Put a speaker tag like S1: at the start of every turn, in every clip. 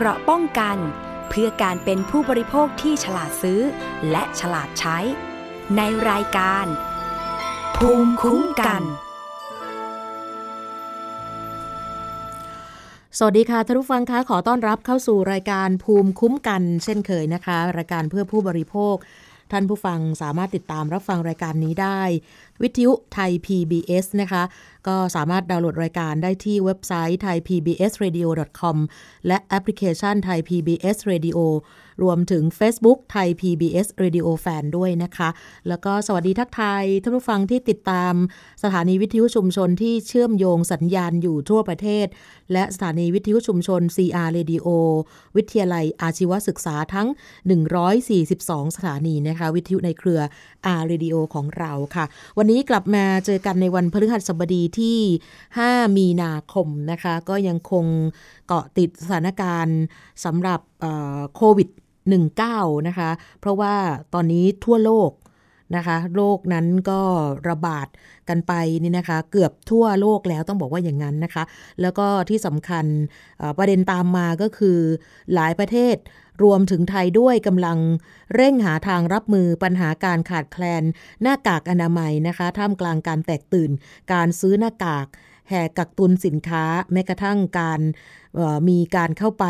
S1: เกราะป้องกัน เพื่อการเป็นผู้บริโภคที่ฉลาดซื้อ และฉลาดใช้ ในรายการ ภูมิคุ้มกัน
S2: สวัสดีค่ะท่านผู้ฟังคะขอต้อนรับเข้าสู่รายการภูมิคุ้มกัน เช่นเคยนะคะ รายการเพื่อผู้บริโภคท่านผู้ฟังสามารถติดตามรับฟังรายการนี้ได้ วิทยุไทย PBS นะคะ ก็สามารถดาวน์โหลดรายการได้ที่เว็บไซต์ thaipbsradio.com และแอปพลิเคชัน Thai PBS Radio รวมถึง Facebook ไทย PBS Radio Fan ด้วยนะคะ แล้วก็สวัสดีทักทายท่านผู้ฟังที่ติดตามสถานีวิทยุชุมชนที่เชื่อมโยงสัญญาณอยู่ทั่วประเทศ และสถานีวิทยุชุมชน CR Radio วิทยาลัยอาชีวศึกษาทั้ง 142 สถานีนะคะ วิทยุในเครือ R Radio ของเราค่ะ วันนี้กลับมาเจอกันในวันพฤหัสบดีที่ 5 มีนาคมนะคะ ก็ยังคงเกาะติดสถานการณ์สำหรับโควิด 19 นะคะ เพราะว่าตอนนี้ทั่วโลกนะคะโรคนั้นก็ระบาดกันไปนี่นะคะ เกือบทั่วโลกแล้วต้องบอกว่าอย่างนั้นนะคะ แล้วก็ที่สำคัญประเด็นตามมาก็คือหลายประเทศ รวมถึงไทยด้วยกำลังเร่งหาทางรับมือปัญหาการขาดแคลน หน้ากากอนามัยนะคะ ท่ามกลางการแตกตื่น การซื้อหน้ากาก แห่กักตุนสินค้า แม้กระทั่งการมีการเข้าไป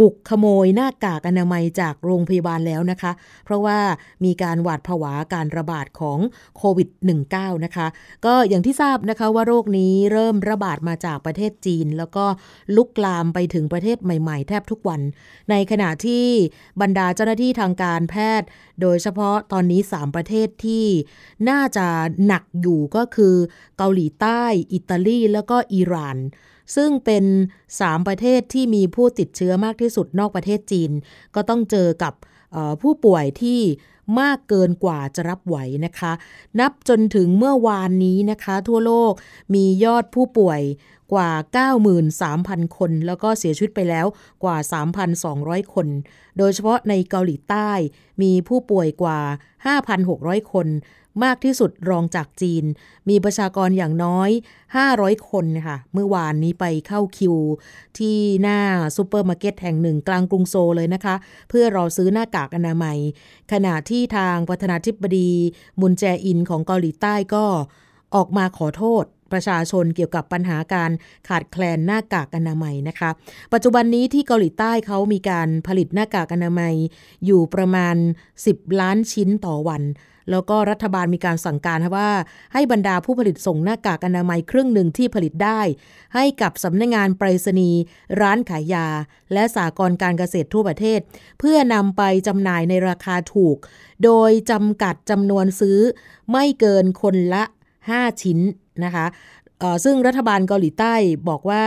S2: บุกขโมยหน้ากากอนามัยจากโรงพยาบาลแล้วนะคะ เพราะว่ามีการหวาดผวาการระบาดของโควิด -19 นะคะ ก็อย่างที่ทราบนะคะว่าโรคนี้เริ่มระบาดมาจากประเทศจีน แล้วก็ลุกลามไปถึงประเทศใหม่ ๆ แทบทุกวัน ในขณะที่บรรดาเจ้าหน้าที่ทางการแพทย์ โดยเฉพาะตอนนี้ 3 ประเทศที่น่าจะหนักอยู่ก็คือเกาหลีใต้ อิตาลี แล้วก็อิหร่าน ซึ่งเป็น 3 ประเทศที่มีผู้ติดเชื้อมากที่สุดนอกประเทศจีน ก็ต้องเจอกับผู้ป่วยที่มากเกินกว่าจะรับไหวนะคะ นับจนถึงเมื่อวานนี้นะคะ ทั่วโลกมียอดผู้ป่วยกว่า 93,000 คน แล้วก็เสียชีวิตไปแล้วกว่า 3,200 คน โดยเฉพาะในเกาหลีใต้มีผู้ป่วยกว่า 5,600 คนมากที่สุดรองจากจีน มีประชากรอย่างน้อย 500 คนนะคะเมื่อวานนี้ไปเข้าคิว ที่หน้าซูเปอร์มาร์เก็ตแห่งหนึ่งกลางกรุงโซเลยนะคะ เพื่อรอซื้อหน้ากากอนามัย ขณะที่ทางประธานาธิบดีมุนแจอินของเกาหลีใต้ก็ออกมาขอโทษประชาชนเกี่ยวกับปัญหาการขาดแคลนหน้ากากอนามัยนะคะ ปัจจุบันนี้ที่เกาหลีใต้เขามีการผลิตหน้ากากอนามัย อยู่ประมาณ 10 ล้านชิ้นต่อวัน แล้วก็รัฐบาลมีการสั่งการว่าให้บรรดาผู้ผลิตส่งหน้ากากอนามัยครึ่งหนึ่งที่ผลิตได้ ให้กับสำนักงงานไปรษณีย์ร้านขายยา และสากลการเกษตรทั่วประเทศ เพื่อนำไปจำหน่ายในราคาถูก โดยจำกัดจำนวนซื้อไม่เกินคนละ 5 ชิ้นนะคะซึ่งรัฐบาลเกาหลีใต้บอกว่า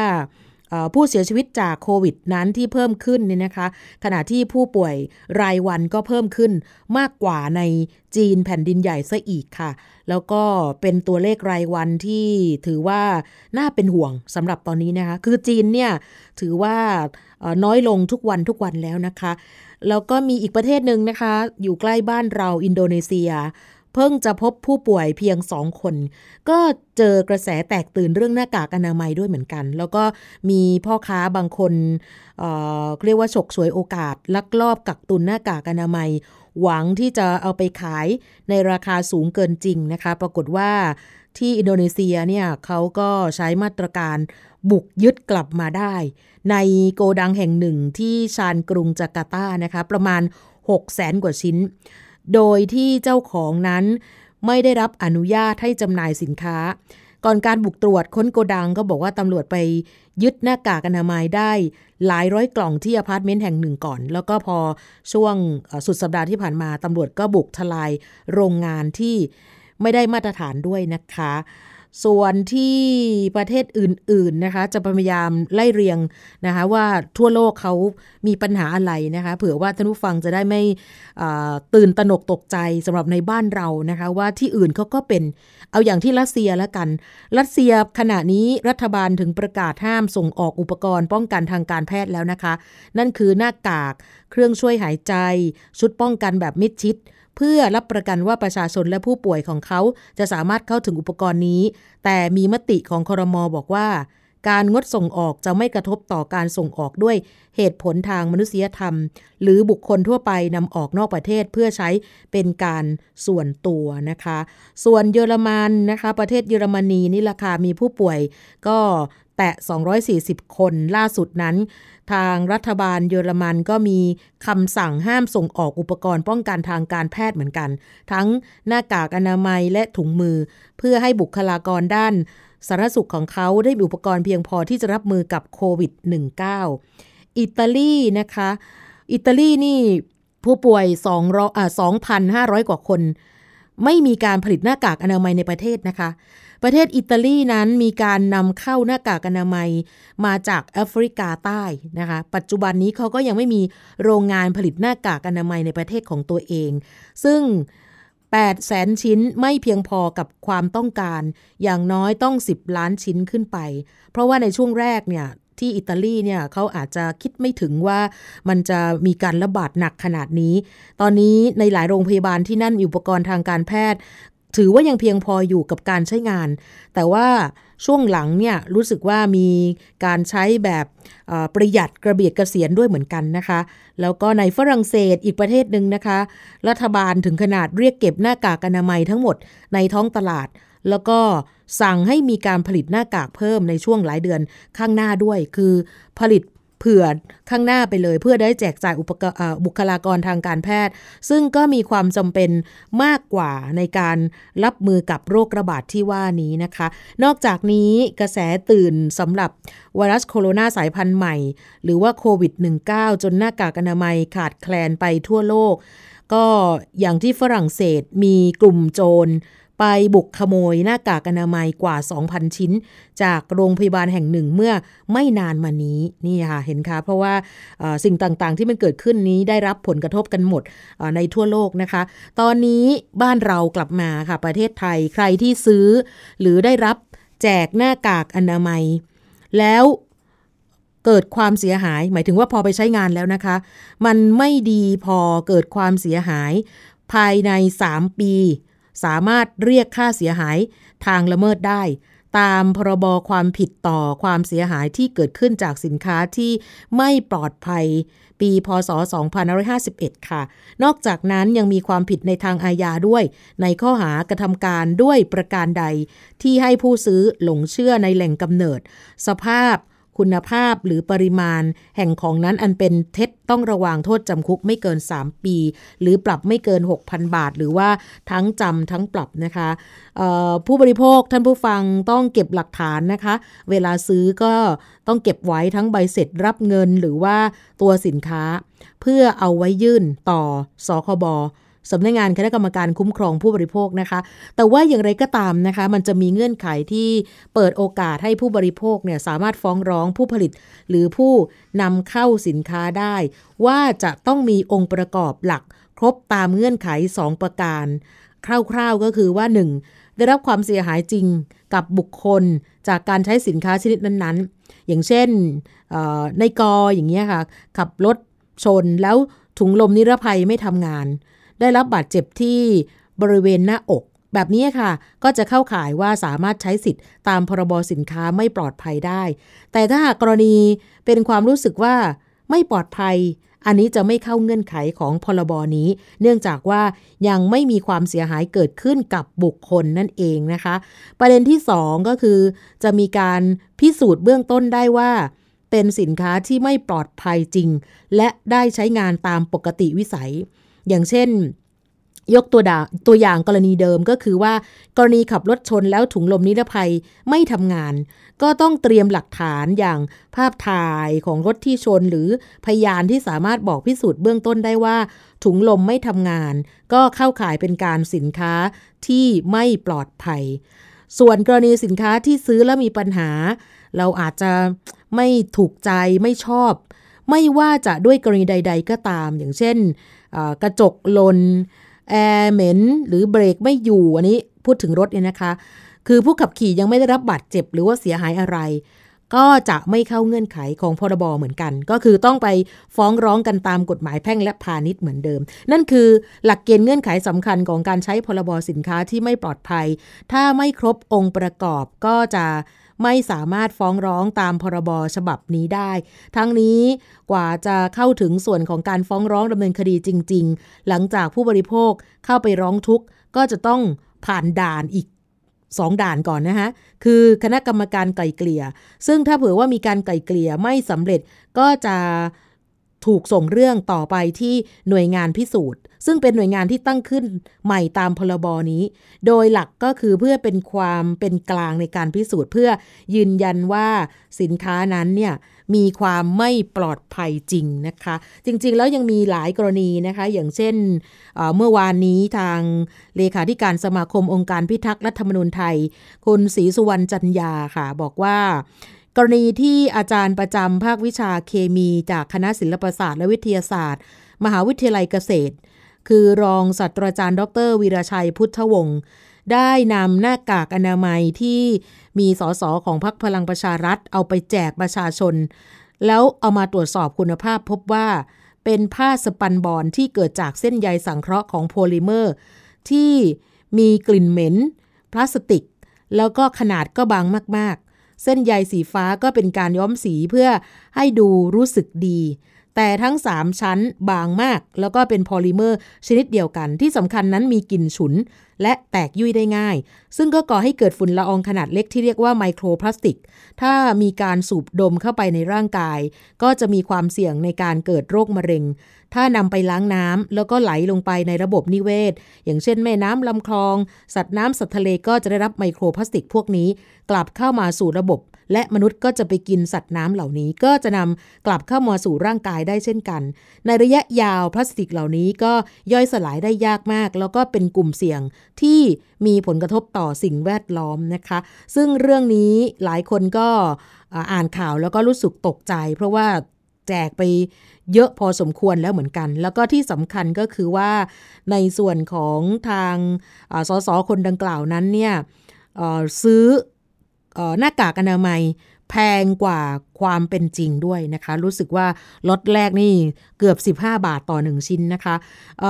S2: ผู้เสียชีวิตจากโควิดนั้นที่เพิ่มขึ้นเนี่ยนะคะ ขณะที่ผู้ป่วยรายวันก็เพิ่มขึ้นมากกว่าในจีนแผ่นดินใหญ่ซะอีกค่ะ แล้วก็เป็นตัวเลขรายวันที่ถือว่าน่าเป็นห่วงสำหรับตอนนี้นะคะ คือจีนเนี่ยถือว่าน้อยลงทุกวันทุกวันแล้วนะคะ แล้วก็มีอีกประเทศหนึ่งนะคะ อยู่ใกล้บ้านเราอินโดนีเซีย เพิ่งจะพบผู้ป่วยเพียงสองคน ก็เจอกระแสแตกตื่นเรื่องหน้ากากอนามัยด้วยเหมือนกัน แล้วก็มีพ่อค้าบางคนเเรียกว่าฉกสวยโอกาส ลักลอบกักตุนหน้ากากอนามัย หวังที่จะเอาไปขายในราคาสูงเกินจริงนะคะ ปรากฏว่าที่อินโดนีเซียเนี่ยเขาก็ใช้มาตรการบุกยึดกลับมาได้ ในโกดังแห่งหนึ่งที่ชานกรุงจาการ์ตานะคะ ประมาณ 6 0แสนกว่าชิ้น โดยที่เจ้าของนั้นไม่ได้รับอนุญาตให้จำหน่ายสินค้า ก่อนการบุกตรวจค้นโกดังก็บอกว่าตำรวจไปยึดหน้ากากอนามัยได้หลายร้อยกล่องที่อพาร์ตเมนต์แห่งหนึ่งก่อน แล้วก็พอช่วงสุดสัปดาห์ที่ผ่านมาตำรวจก็บุกทลายโรงงานที่ไม่ได้มาตรฐานด้วยนะคะ ส่วนที่ประเทศอื่นๆนะคะจะพยายามไล่เรียงนะคะว่าทั่วโลกเขามีปัญหาอะไรนะคะเผื่อว่าท่านผู้ฟังจะได้ไม่ตื่นตระหนกตกใจสำหรับในบ้านเรานะคะว่าที่อื่นเขาก็เป็นเอาอย่างที่รัสเซียแล้วกัน รัสเซียขณะนี้รัฐบาลถึงประกาศห้ามส่งออกอุปกรณ์ป้องกันทางการแพทย์แล้วนะคะ นั่นคือหน้ากาก เครื่องช่วยหายใจ ชุดป้องกันแบบมิดชิด พื่อรับประกันว่าประชาชนและผู้ป่วยของเขาจะสามารถเข้าถึงอุปกรณ์นี้ แต่มีมติของคอรมอบอกว่า การงดส่งออกจะไม่กระทบต่อการส่งออกด้วยเหตุผลทางมนุษยธรรม หรือบุคคลทั่วไปนำออกนอกประเทศเพื่อใช้เป็นการส่วนตัวนะคะ ส่วนเยอรมันนะคะ ประเทศเยอรมนีนี่ราคามีผู้ป่วยก็ ตะ 240 คนล่าสุดนั้น ทางรัฐบาลเยอรมันก็มีคำสั่งห้ามส่งออกอุปกรณ์ป้องกันทางการแพทย์เหมือนกัน ทั้งหน้ากากอนามัยและถุงมือ เพื่อให้บุคลากรด้านสาธารณสุขของเขาได้มีอุปกรณ์เพียงพอที่จะรับมือกับโควิด -19 อิตาลีนะคะ อิตาลีนี่ผู้ป่วย2 2 5 0 0 กว่าคน ไม่มีการผลิตหน้ากากอนามัยในประเทศนะคะ ประเทศอิตาลีนั้นมีการนำเข้าหน้ากากอนามัยมาจากแอฟริกาใต้นะคะ ปัจจุบันนี้เขาก็ยังไม่มีโรงงานผลิตหน้ากากอนามัยในประเทศของตัวเอง ซึ่ง8แสนชิ้นไม่เพียงพอกับความต้องการ อย่างน้อยต้อง 10 ล้านชิ้นขึ้นไป เพราะว่าในช่วงแรกเนี่ยที่อิตาลีเนี่ยเขาอาจจะคิดไม่ถึงว่ามันจะมีการระบาดหนักขนาดนี้ ตอนนี้ในหลายโรงพยาบาลที่นั่นมีอุปกรณ์ทางการแพทย์ ถือว่ายังเพียงพออยู่กับการใช้งาน แต่ว่าช่วงหลังเนี่ยรู้สึกว่ามีการใช้แบบประหยัดกระเบียดกระเสียนด้วยเหมือนกันนะคะ แล้วก็ในฝรั่งเศสอีกประเทศหนึ่งนะคะ รัฐบาลถึงขนาดเรียกเก็บหน้ากากอนามัยทั้งหมดในท้องตลาด แล้วก็สั่งให้มีการผลิตหน้ากากเพิ่มในช่วงหลายเดือนข้างหน้าด้วย คือผลิต เผื่อข้างหน้าไปเลย เพื่อได้แจกจ่ายอุปกรณ์บุคลากรทางการแพทย์ ซึ่งก็มีความจำเป็นมากกว่าในการรับมือกับโรคระบาดทที่ว่านี้นะคะ นอกจากนี้กระแสตื่นสำหรับไวรัสโคโรนาสายพันธุ์ใหม่ หรือว่าโควิด -19 จนหน้ากากอนามัยขาดแคลนไปทั่วโลก ก็อย่างที่ฝรั่งเศสมีกลุ่มโจร ไปบุกขโมยหน้ากากอนามัยกว่า 2,000 ชิ้น จากโรงพยาบาลแห่งหนึ่งเมื่อไม่นานมานี้นี่ค่ะเห็นคะเพราะว่าสิ่งต่างๆ ที่มันเกิดขึ้นนี้ได้รับผลกระทบกันหมดในทั่วโลกนะคะ ตอนนี้บ้านเรากลับมาค่ะประเทศไทยใครที่ซื้อ หรือได้รับแจกหน้ากากอนามัย แล้วเกิดความเสียหาย หมายถึงว่าพอไปใช้งานแล้วนะคะ มันไม่ดีพอเกิดความเสียหาย ภายใน 3 ปี สามารถเรียกค่าเสียหายทางละเมิดได้ ตามพรบความผิดต่อความเสียหายที่เกิดขึ้นจากสินค้าที่ไม่ปลอดภัย ปีพศ 2551 ค่ะ นอกจากนั้นยังมีความผิดในทางอาญาด้วย ในข้อหากระทำการด้วยประการใด ที่ให้ผู้ซื้อหลงเชื่อในแหล่งกำเนิด สภาพ คุณภาพหรือปริมาณ แห่งของนั้นอันเป็นเท็จต้องระวังโทษจำคุกไม่เกิน 3 ปี หรือปรับไม่เกิน 6,000 บาท หรือว่าทั้งจำทั้งปรับนะคะผู้บริโภคท่านผู้ฟังต้องเก็บหลักฐานนะคะ เวลาซื้อก็ต้องเก็บไว้ทั้งใบเสร็จรับเงินหรือว่าตัวสินค้า เพื่อเอาไว้ยื่นต่อสคบ สำนักงงานคณะกรรมการคุ้มครองผู้บริโภคนะคะ แต่ว่าอย่างไรก็ตามนะคะ มันจะมีเงื่อนไขที่เปิดโอกาสให้ผู้บริโภคเนี่ยสามารถฟ้องร้องผู้ผลิต หรือผู้นำเข้าสินค้าได้ ว่าจะต้องมีองค์ประกอบหลัก ครบตามเงื่อนไข 2 ประการ คร่าวๆก็คือว่า 1. ได้รับความเสียหายจริงกับบุคคลจากการใช้สินค้าชนิดนั้นๆ อย่างเช่นในกออย่างเงี้ยค่ะขับรถชนแล้วถุงลมนิรภัยไม่ทำงาน ได้รับบาดเจ็บที่บริเวณหน้าอก แบบนี้ค่ะ ก็จะเข้าข่ายว่าสามารถใช้สิทธิ์ตามพรบสินค้าไม่ปลอดภัยได้ แต่ถ้าหากกรณีเป็นความรู้สึกว่าไม่ปลอดภัย อันนี้จะไม่เข้าเงื่อนไขของพรบนี้ เนื่องจากว่ายังไม่มีความเสียหายเกิดขึ้นกับบุคคลนั่นเองนะคะ ประเด็นที่ 2 ก็คือ จะมีการพิสูจน์เบื้องต้นได้ว่าเป็นสินค้าที่ไม่ปลอดภัยจริง และได้ใช้งานตามปกติวิสัย อย่างเช่น ยกตัวดาตัวอย่างกรณีเดิมก็คือว่า กรณีขับรถชนแล้วถุงลมนิรภัยไม่ทำงาน ก็ต้องเตรียมหลักฐานอย่างภาพถ่ายของรถที่ชนหรือพยานที่สามารถบอกพิสูจน์เบื้องต้นได้ว่า ถุงลมไม่ทำงาน ก็เข้าข่ายเป็นการสินค้าที่ไม่ปลอดภัย ส่วนกรณีสินค้าที่ซื้อแล้วมีปัญหา เราอาจจะไม่ถูกใจไม่ชอบไม่ว่าจะด้วยกรณีใด ๆ ก็ตาม อย่างเช่น กระจกลนแอร์เหม็นหรือเบรกไม่อยู่อันนี้พูดถึงรถเนี่ยนะคะ คือผู้ขับขี่ยังไม่ได้รับบาดเจ็บหรือว่าเสียหายอะไร ก็จะไม่เข้าเงื่อนไขของพรบเหมือนกัน ก็คือต้องไปฟ้องร้องกันตามกฎหมายแพ่งและพาณิชย์เหมือนเดิม นั่นคือหลักเกณฑ์เงื่อนไขสำคัญของการใช้พรบสินค้าที่ไม่ปลอดภัย ถ้าไม่ครบองค์ประกอบก็จะ ไม่สามารถฟ้องร้องตามพรบฉบับนี้ได้ ทั้งนี้กว่าจะเข้าถึงส่วนของการฟ้องร้องดำเนินคดีจริง ๆ หลังจากผู้บริโภคเข้าไปร้องทุกข์ก็จะต้องผ่านด่านอีกสองด่านก่อนนะคะคือคณะกรรมการไกล่เกลี่ย ซึ่งถ้าเผื่อว่ามีการไกล่เกลี่ยไม่สำเร็จก็จะ ถูกส่งเรื่องต่อไปที่หน่วยงานพิสูจน์ ซึ่งเป็นหน่วยงานที่ตั้งขึ้นใหม่ตามพรบนี้ โดยหลักก็คือเพื่อเป็นความเป็นกลางในการพิสูจน์ เพื่อยืนยันว่าสินค้านั้นเนี่ยมีความไม่ปลอดภัยจริงนะคะ จริงๆ แล้วยังมีหลายกรณีนะคะ อย่างเช่นเมื่อวานนี้ทางเลขาธิการสมาคมองค์การพิทักษ์รัฐธรรมนูญไทย คุณศรีสุวรรณจันยาค่ะ บอกว่า กรณีที่อาจารย์ประจำภาควิชาเคมีจากคณะศิลปศาสตร์และวิทยาศาสตร์ มหาวิทยาลัยเกษตร คือรองศาสตราจารย์ ดร วีรชัยพุทธวงศ์ได้นำหน้ากากอนามัยที่มีสสของพรรคพลังประชารัฐเอาไปแจกประชาชน แล้วเอามาตรวจสอบคุณภาพพบว่า เป็นผ้า spunbond ที่เกิดจากเส้นใยสังเคราะห์ของโพลิเมอร์ ที่มีกลิ่นเหม็น พลาสติก แล้วก็ขนาดก็บางมากๆ เส้นใยสีฟ้าก็เป็นการย้อมสีเพื่อให้ดูรู้สึกดี แต่ทั้ง 3 ชั้นบางมาก แล้วก็เป็นพอลิเมอร์ชนิดเดียวกัน ที่สำคัญนั้นมีกลิ่นฉุน และแตกยุ่ยได้ง่าย ซึ่งก็ก่อให้เกิดฝุ่นละอองขนาดเล็กที่เรียกว่าไมโครพลาสติก ถ้ามีการสูบดมเข้าไปในร่างกาย ก็จะมีความเสี่ยงในการเกิดโรคมะเร็ง ถ้านำไปล้างน้ำแล้วก็ไหลลงไปในระบบนิเวศ อย่างเช่นแม่น้ำลำคลอง สัตว์น้ำสัตว์ทะเลก็จะได้รับไมโครพลาสติกพวกนี้ กลับเข้ามาสู่ระบบ และมนุษย์ก็จะไปกินสัตว์น้ำเหล่านี้ ก็จะนำกลับเข้ามาสู่ร่างกายได้เช่นกัน ในระยะยาวพลาสติกเหล่านี้ก็ย่อยสลายได้ยากมาก แล้วก็เป็นกลุ่มเสี่ยงที่มีผลกระทบต่อสิ่งแวดล้อมนะคะ ซึ่งเรื่องนี้หลายคนก็อ่านข่าวแล้วก็รู้สึกตกใจ เพราะว่าแจกไปเยอะพอสมควรแล้วเหมือนกัน แล้วก็ที่สำคัญก็คือว่าในส่วนของทางสสคนดังกล่าวนั้นเนี่ยซื้อ หน้ากากอนามัยแพงกว่าความเป็นจริงด้วยนะคะ รู้สึกว่าลดแรกนี่เกือบ 15 บาทต่อ 1 ชิ้นนะคะ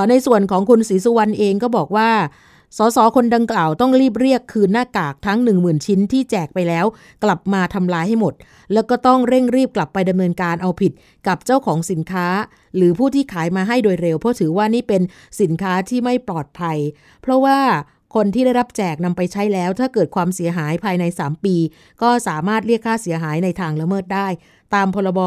S2: ในส่วนของคุณศรีสุวรรณเองก็บอกว่าสสคนดังกล่าวต้องรีบเรียกคืนหน้ากากทั้ง 10,000 ชิ้นที่แจกไปแล้ว กลับมาทำลายให้หมด แล้วก็ต้องเร่งรีบกลับไปดำเนินการเอาผิดกับเจ้าของสินค้า หรือผู้ที่ขายมาให้โดยเร็ว เพราะถือว่านี่เป็นสินค้าที่ไม่ปลอดภัย เพราะว่า คนที่ได้รับแจกนำไปใช้แล้ว ถ้าเกิดความเสียหายภายใน 3 ปี ก็สามารถเรียกค่าเสียหายในทางละเมิดได้ ตามพรบ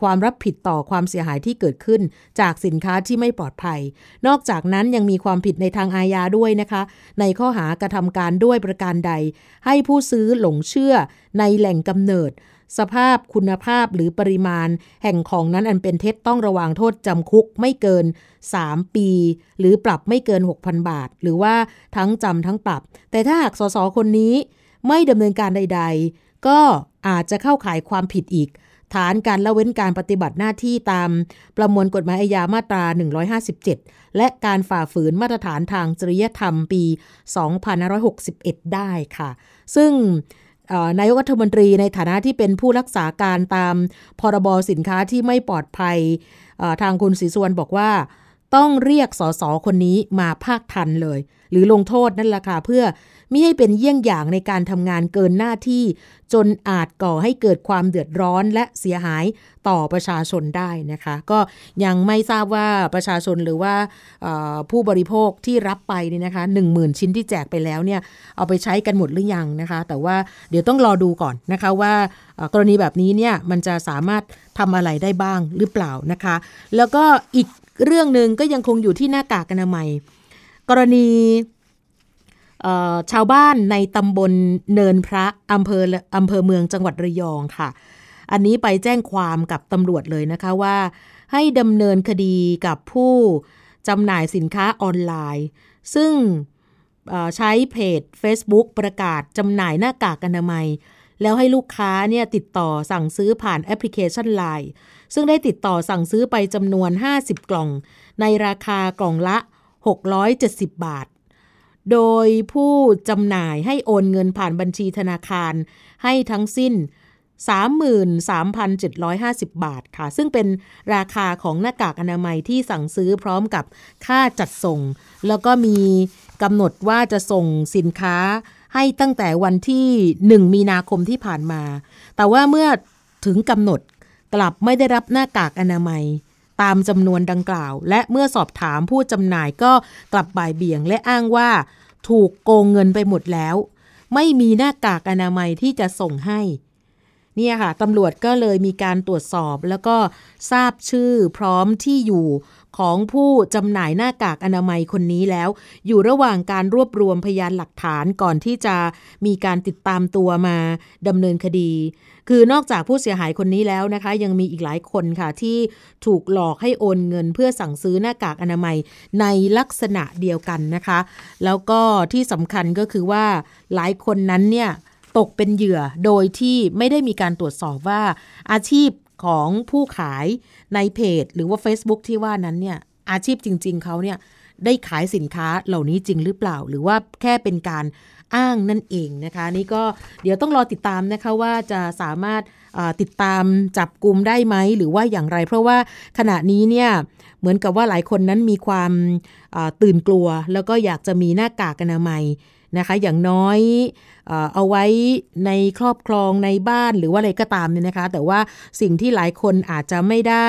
S2: ความรับผิดต่อความเสียหายที่เกิดขึ้น จากสินค้าที่ไม่ปลอดภัย นอกจากนั้นยังมีความผิดในทางอาญาด้วยนะคะ ในข้อหากระทำการด้วยประการใด ให้ผู้ซื้อหลงเชื่อในแหล่งกำเนิด สภาพคุณภาพหรือปริมาณ แห่งของนั้นอันเป็นเท็จต้องระวังโทษจำคุกไม่เกิน 3 ปี หรือปรับไม่เกิน 6,000 บาท หรือว่าทั้งจำทั้งปรับ แต่ถ้าหากสสคนนี้ไม่ดำเนินการใด ๆ ก็อาจจะเข้าข่ายความผิดอีก ฐานการละเว้นการปฏิบัติหน้าที่ตามประมวลกฎหมายอาญามาตรา 157 และการฝ่าฝืนมาตรฐานทางจริยธรรมปี 2561 ได้ค่ะ ซึ่ง นายกรัฐมนตรีในฐานะที่เป็นผู้รักษาการตามพรบสินค้าที่ไม่ปลอดภัย ทางคุณศรีสุวรรณบอกว่า ต้องเรียกสสคนนี้มาภาคทันเลย หรือลงโทษนั่นแหละค่ะเพื่อ มิให้เป็นเยี่ยงอย่างในการทำงานเกินหน้าที่ จนอาจก่อให้เกิดความเดือดร้อนและเสียหายต่อประชาชนได้นะคะ ก็ยังไม่ทราบว่าประชาชนหรือว่าผู้บริโภคที่รับไปนี่นะคะหนึ่งหมื่นชิ้นที่แจกไปแล้วเนี่ยเอาไปใช้กันหมดหรือยังนะคะ แต่ว่าเดี๋ยวต้องรอดูก่อนนะคะว่ากรณีแบบนี้เนี่ยมันจะสามารถทำอะไรได้บ้างหรือเปล่านะคะ แล้วก็อีกเรื่องหนึ่งก็ยังคงอยู่ที่หน้ากากอนามัย กรณี ชาวบ้านในตำบลเนินพระอำเภออำเภอเมืองจังหวัดระยองค่ะ อันนี้ไปแจ้งความกับตำรวจเลยนะคะว่า ให้ดำเนินคดีกับผู้จำหน่ายสินค้าออนไลน์ ซึ่งใช้เพจ Facebook ประกาศจำหน่ายหน้ากากอนามัย แล้วให้ลูกค้าเนี่ยติดต่อสั่งซื้อผ่านแอปพลิเคชัน Line ซึ่งได้ติดต่อสั่งซื้อไปจำนวน 50 กล่อง ในราคากล่องละ 670 บาท โดยผู้จำหน่ายให้โอนเงินผ่านบัญชีธนาคารให้ทั้งสิ้น 33,750 บาทค่ะ ซึ่งเป็นราคาของหน้ากากอนามัยที่สั่งซื้อพร้อมกับค่าจัดส่ง แล้วก็มีกำหนดว่าจะส่งสินค้าให้ตั้งแต่วันที่ 1 มีนาคมที่ผ่านมา แต่ว่าเมื่อถึงกำหนดกลับไม่ได้รับหน้ากากอนามัย ตามจำนวนดังกล่าว และเมื่อสอบถามผู้จำหน่ายก็กลับบ่ายเบี่ยงและอ้างว่า ถูกโกงเงินไปหมดแล้ว ไม่มีหน้ากากอนามัยที่จะส่งให้เนี่ยค่ะตำรวจก็เลยมีการตรวจสอบแล้วก็ทราบชื่อพร้อมที่อยู่ของผู้จำหน่ายหน้ากากอนามัยคนนี้แล้ว อยู่ระหว่างการรวบรวมพยานหลักฐานก่อนที่จะมีการติดตามตัวมาดำเนินคดี คือนอกจากผู้เสียหายคนนี้แล้วนะคะ ยังมีอีกหลายคนค่ะที่ถูกหลอกให้โอนเงินเพื่อสั่งซื้อหน้ากากอนามัยในลักษณะเดียวกันนะคะ แล้วก็ที่สำคัญก็คือว่าหลายคนนั้นเนี่ยตกเป็นเหยื่อโดยที่ไม่ได้มีการตรวจสอบว่าอาชีพของผู้ขายในเพจ หรือว่า Facebook ที่ว่านั้นเนี่ยอาชีพจริง ๆเขาเนี่ยได้ขายสินค้าเหล่านี้จริงหรือเปล่า หรือว่าแค่เป็นการ อ้างนั่นเองนะคะ นี่ก็เดี๋ยวต้องรอติดตามนะคะว่าจะสามารถติดตามจับกลุ่มได้ไหมหรือว่าอย่างไร เพราะว่าขณะนี้เนี่ยเหมือนกับว่าหลายคนนั้นมีความตื่นกลัว แล้วก็อยากจะมีหน้ากากอนามัยนะคะอย่างน้อยเอาไว้ในครอบครองในบ้านหรือว่าอะไรก็ตามเนี่ยนะคะ แต่ว่าสิ่งที่หลายคนอาจจะไม่ได้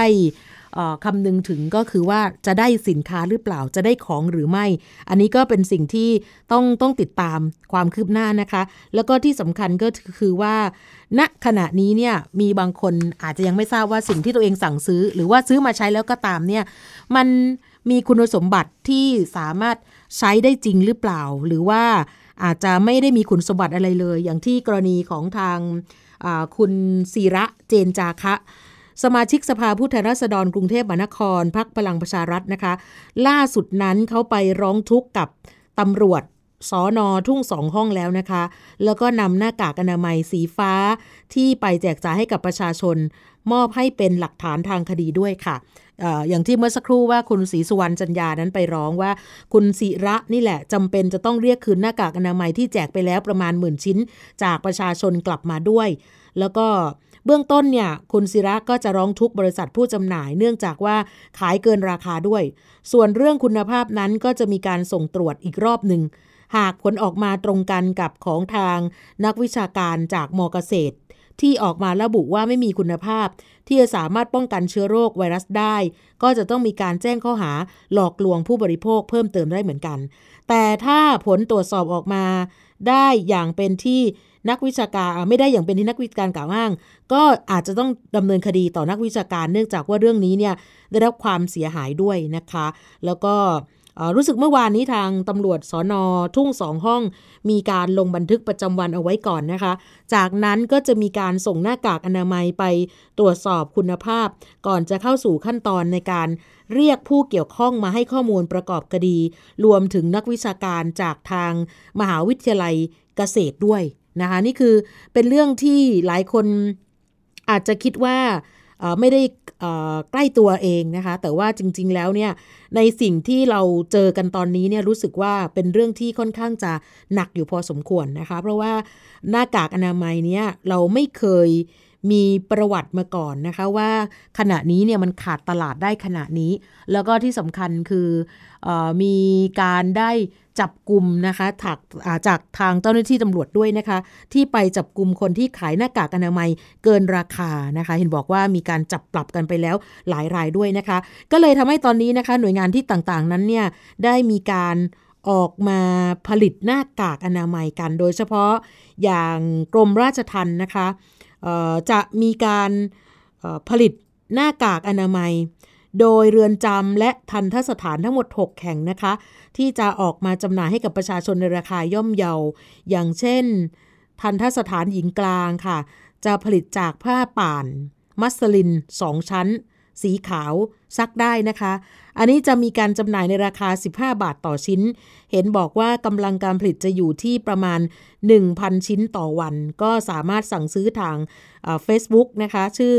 S2: คำนึงถึงก็คือว่าจะได้สินค้าหรือเปล่าจะได้ของหรือไม่ อันนี้ก็เป็นสิ่งที่ต้องต้องติดตามความคืบหน้านะคะ แล้วก็ที่สำคัญก็คือว่า ณขณะนี้เนี่ยมีบางคนอาจจะยังไม่ทราบว่าสิ่งที่ตัวเองสั่งซื้อ หรือว่าซื้อมาใช้แล้วก็ตามเนี่ยมันมีคุณสมบัติที่สามารถใช้ได้จริงหรือเปล่า หรือว่าอาจจะไม่ได้มีคุณสมบัติอะไรเลย อย่างที่กรณีของทางคุณศิระเจนจาคะ สมาชิกสภาผู้แทนราษฎรกรุงเทพมหานครพักพลังประชารัฐนะคะ ล่าสุดนั้นเขาไปร้องทุกข์กับตำรวจสอนอทุ่งสองห้องแล้วนะคะ แล้วก็นำหน้ากากอนามัยสีฟ้าที่ไปแจกจ่ายให้กับประชาชน มอบให้เป็นหลักฐานทางคดีด้วยค่ะ อย่างที่เมื่อสักครู่ว่าคุณศรีสุวรรณจันยานั้นไปร้องว่า คุณศิระนี่แหละจำเป็นจะต้องเรียกคืนหน้ากากอนามัยที่แจกไปแล้วประมาณหมื่นชิ้น จากประชาชนกลับมาด้วย แล้วก็เบื้องต้นเนี่ยคุณศิระก็จะร้องทุกบริษัทผู้จำหน่าย เนื่องจากว่าขายเกินราคาด้วย ส่วนเรื่องคุณภาพนั้นก็จะมีการส่งตรวจอีกรอบหนึ่งหากผลออกมาตรงกันกับของทางนักวิชาการจากมเกษตร ที่ออกมาระบุว่าไม่มีคุณภาพ ที่จะสามารถป้องกันเชื้อโรคไวรัสได้ ก็จะต้องมีการแจ้งข้อหาหลอกลวงผู้บริโภคเพิ่มเติมได้เหมือนกัน แต่ถ้าผลตรวจสอบออกมา ได้อย่างเป็นที่นักวิชาการไม่ได้อย่างเป็นที่นักวิชาการกล่าวอ้าง ก็อาจจะต้องดำเนินคดีต่อนักวิชาการ เนื่องจากว่าเรื่องนี้เนี่ยได้รับความเสียหายด้วยนะคะ แล้วก็ รู้สึกเมื่อวานนี้ทางตำรวจสอนอทุ่งสองห้อง มีการลงบันทึกประจำวันเอาไว้ก่อนนะคะ จากนั้นก็จะมีการส่งหน้ากากอนามัยไปตรวจสอบคุณภาพ ก่อนจะเข้าสู่ขั้นตอนในการเรียกผู้เกี่ยวข้องมาให้ข้อมูลประกอบคดี รวมถึงนักวิชาการจากทางมหาวิทยาลัยเกษตรด้วยนะคะนี่คือเป็นเรื่องที่หลายคนอาจจะคิดว่าไม่ได้ ใกล้ตัวเองนะคะ แต่ว่าจริง ๆ แล้วเนี่ยในสิ่งที่เราเจอกันตอนนี้เนี่ยรู้สึกว่าเป็นเรื่องที่ค่อนข้างจะหนักอยู่พอสมควรนะคะ เพราะว่าหน้ากากอนามัยเนี่ยเราไม่เคยมีประวัติมาก่อนนะคะว่าขณะนี้เนี่ยมันขาดตลาดได้ขณะนี้ แล้วก็ที่สำคัญคืออมีการได้ จับกลุ่มนะคะถักจากทางเจ้าหน้าที่ตำรวจด้วยนะคะ ที่ไปจับกลุ่มคนที่ขายหน้ากากอนามัยเกินราคานะคะ เห็นบอกว่ามีการจับปรับกันไปแล้วหลายรายด้วยนะคะ ก็เลยทำให้ตอนนี้นะคะ หน่วยงานที่ต่างๆนั้นเนี่ยได้มีการออกมาผลิตหน้ากากอนามัยกัน โดยเฉพาะอย่างกรมราชทัณฑ์นะคะจะมีการผลิตหน้ากากอนามัย โดยเรือนจำและทันทสถานทั้งหมด 6 แห่งนะคะ ที่จะออกมาจำหน่ายให้กับประชาชนในราคาย่อมเยา อย่างเช่น ทันทสถานหญิงกลางค่ะ จะผลิตจากผ้าป่าน มัสลิน 2 ชั้น สีขาวซักได้นะคะ อันนี้จะมีการจำหน่ายในราคา 15 บาทต่อชิ้น เห็นบอกว่ากำลังการผลิตจะอยู่ที่ประมาณ 1,000 ชิ้นต่อวัน ก็สามารถสั่งซื้อทางเฟซบุ๊กนะคะ ชื่อ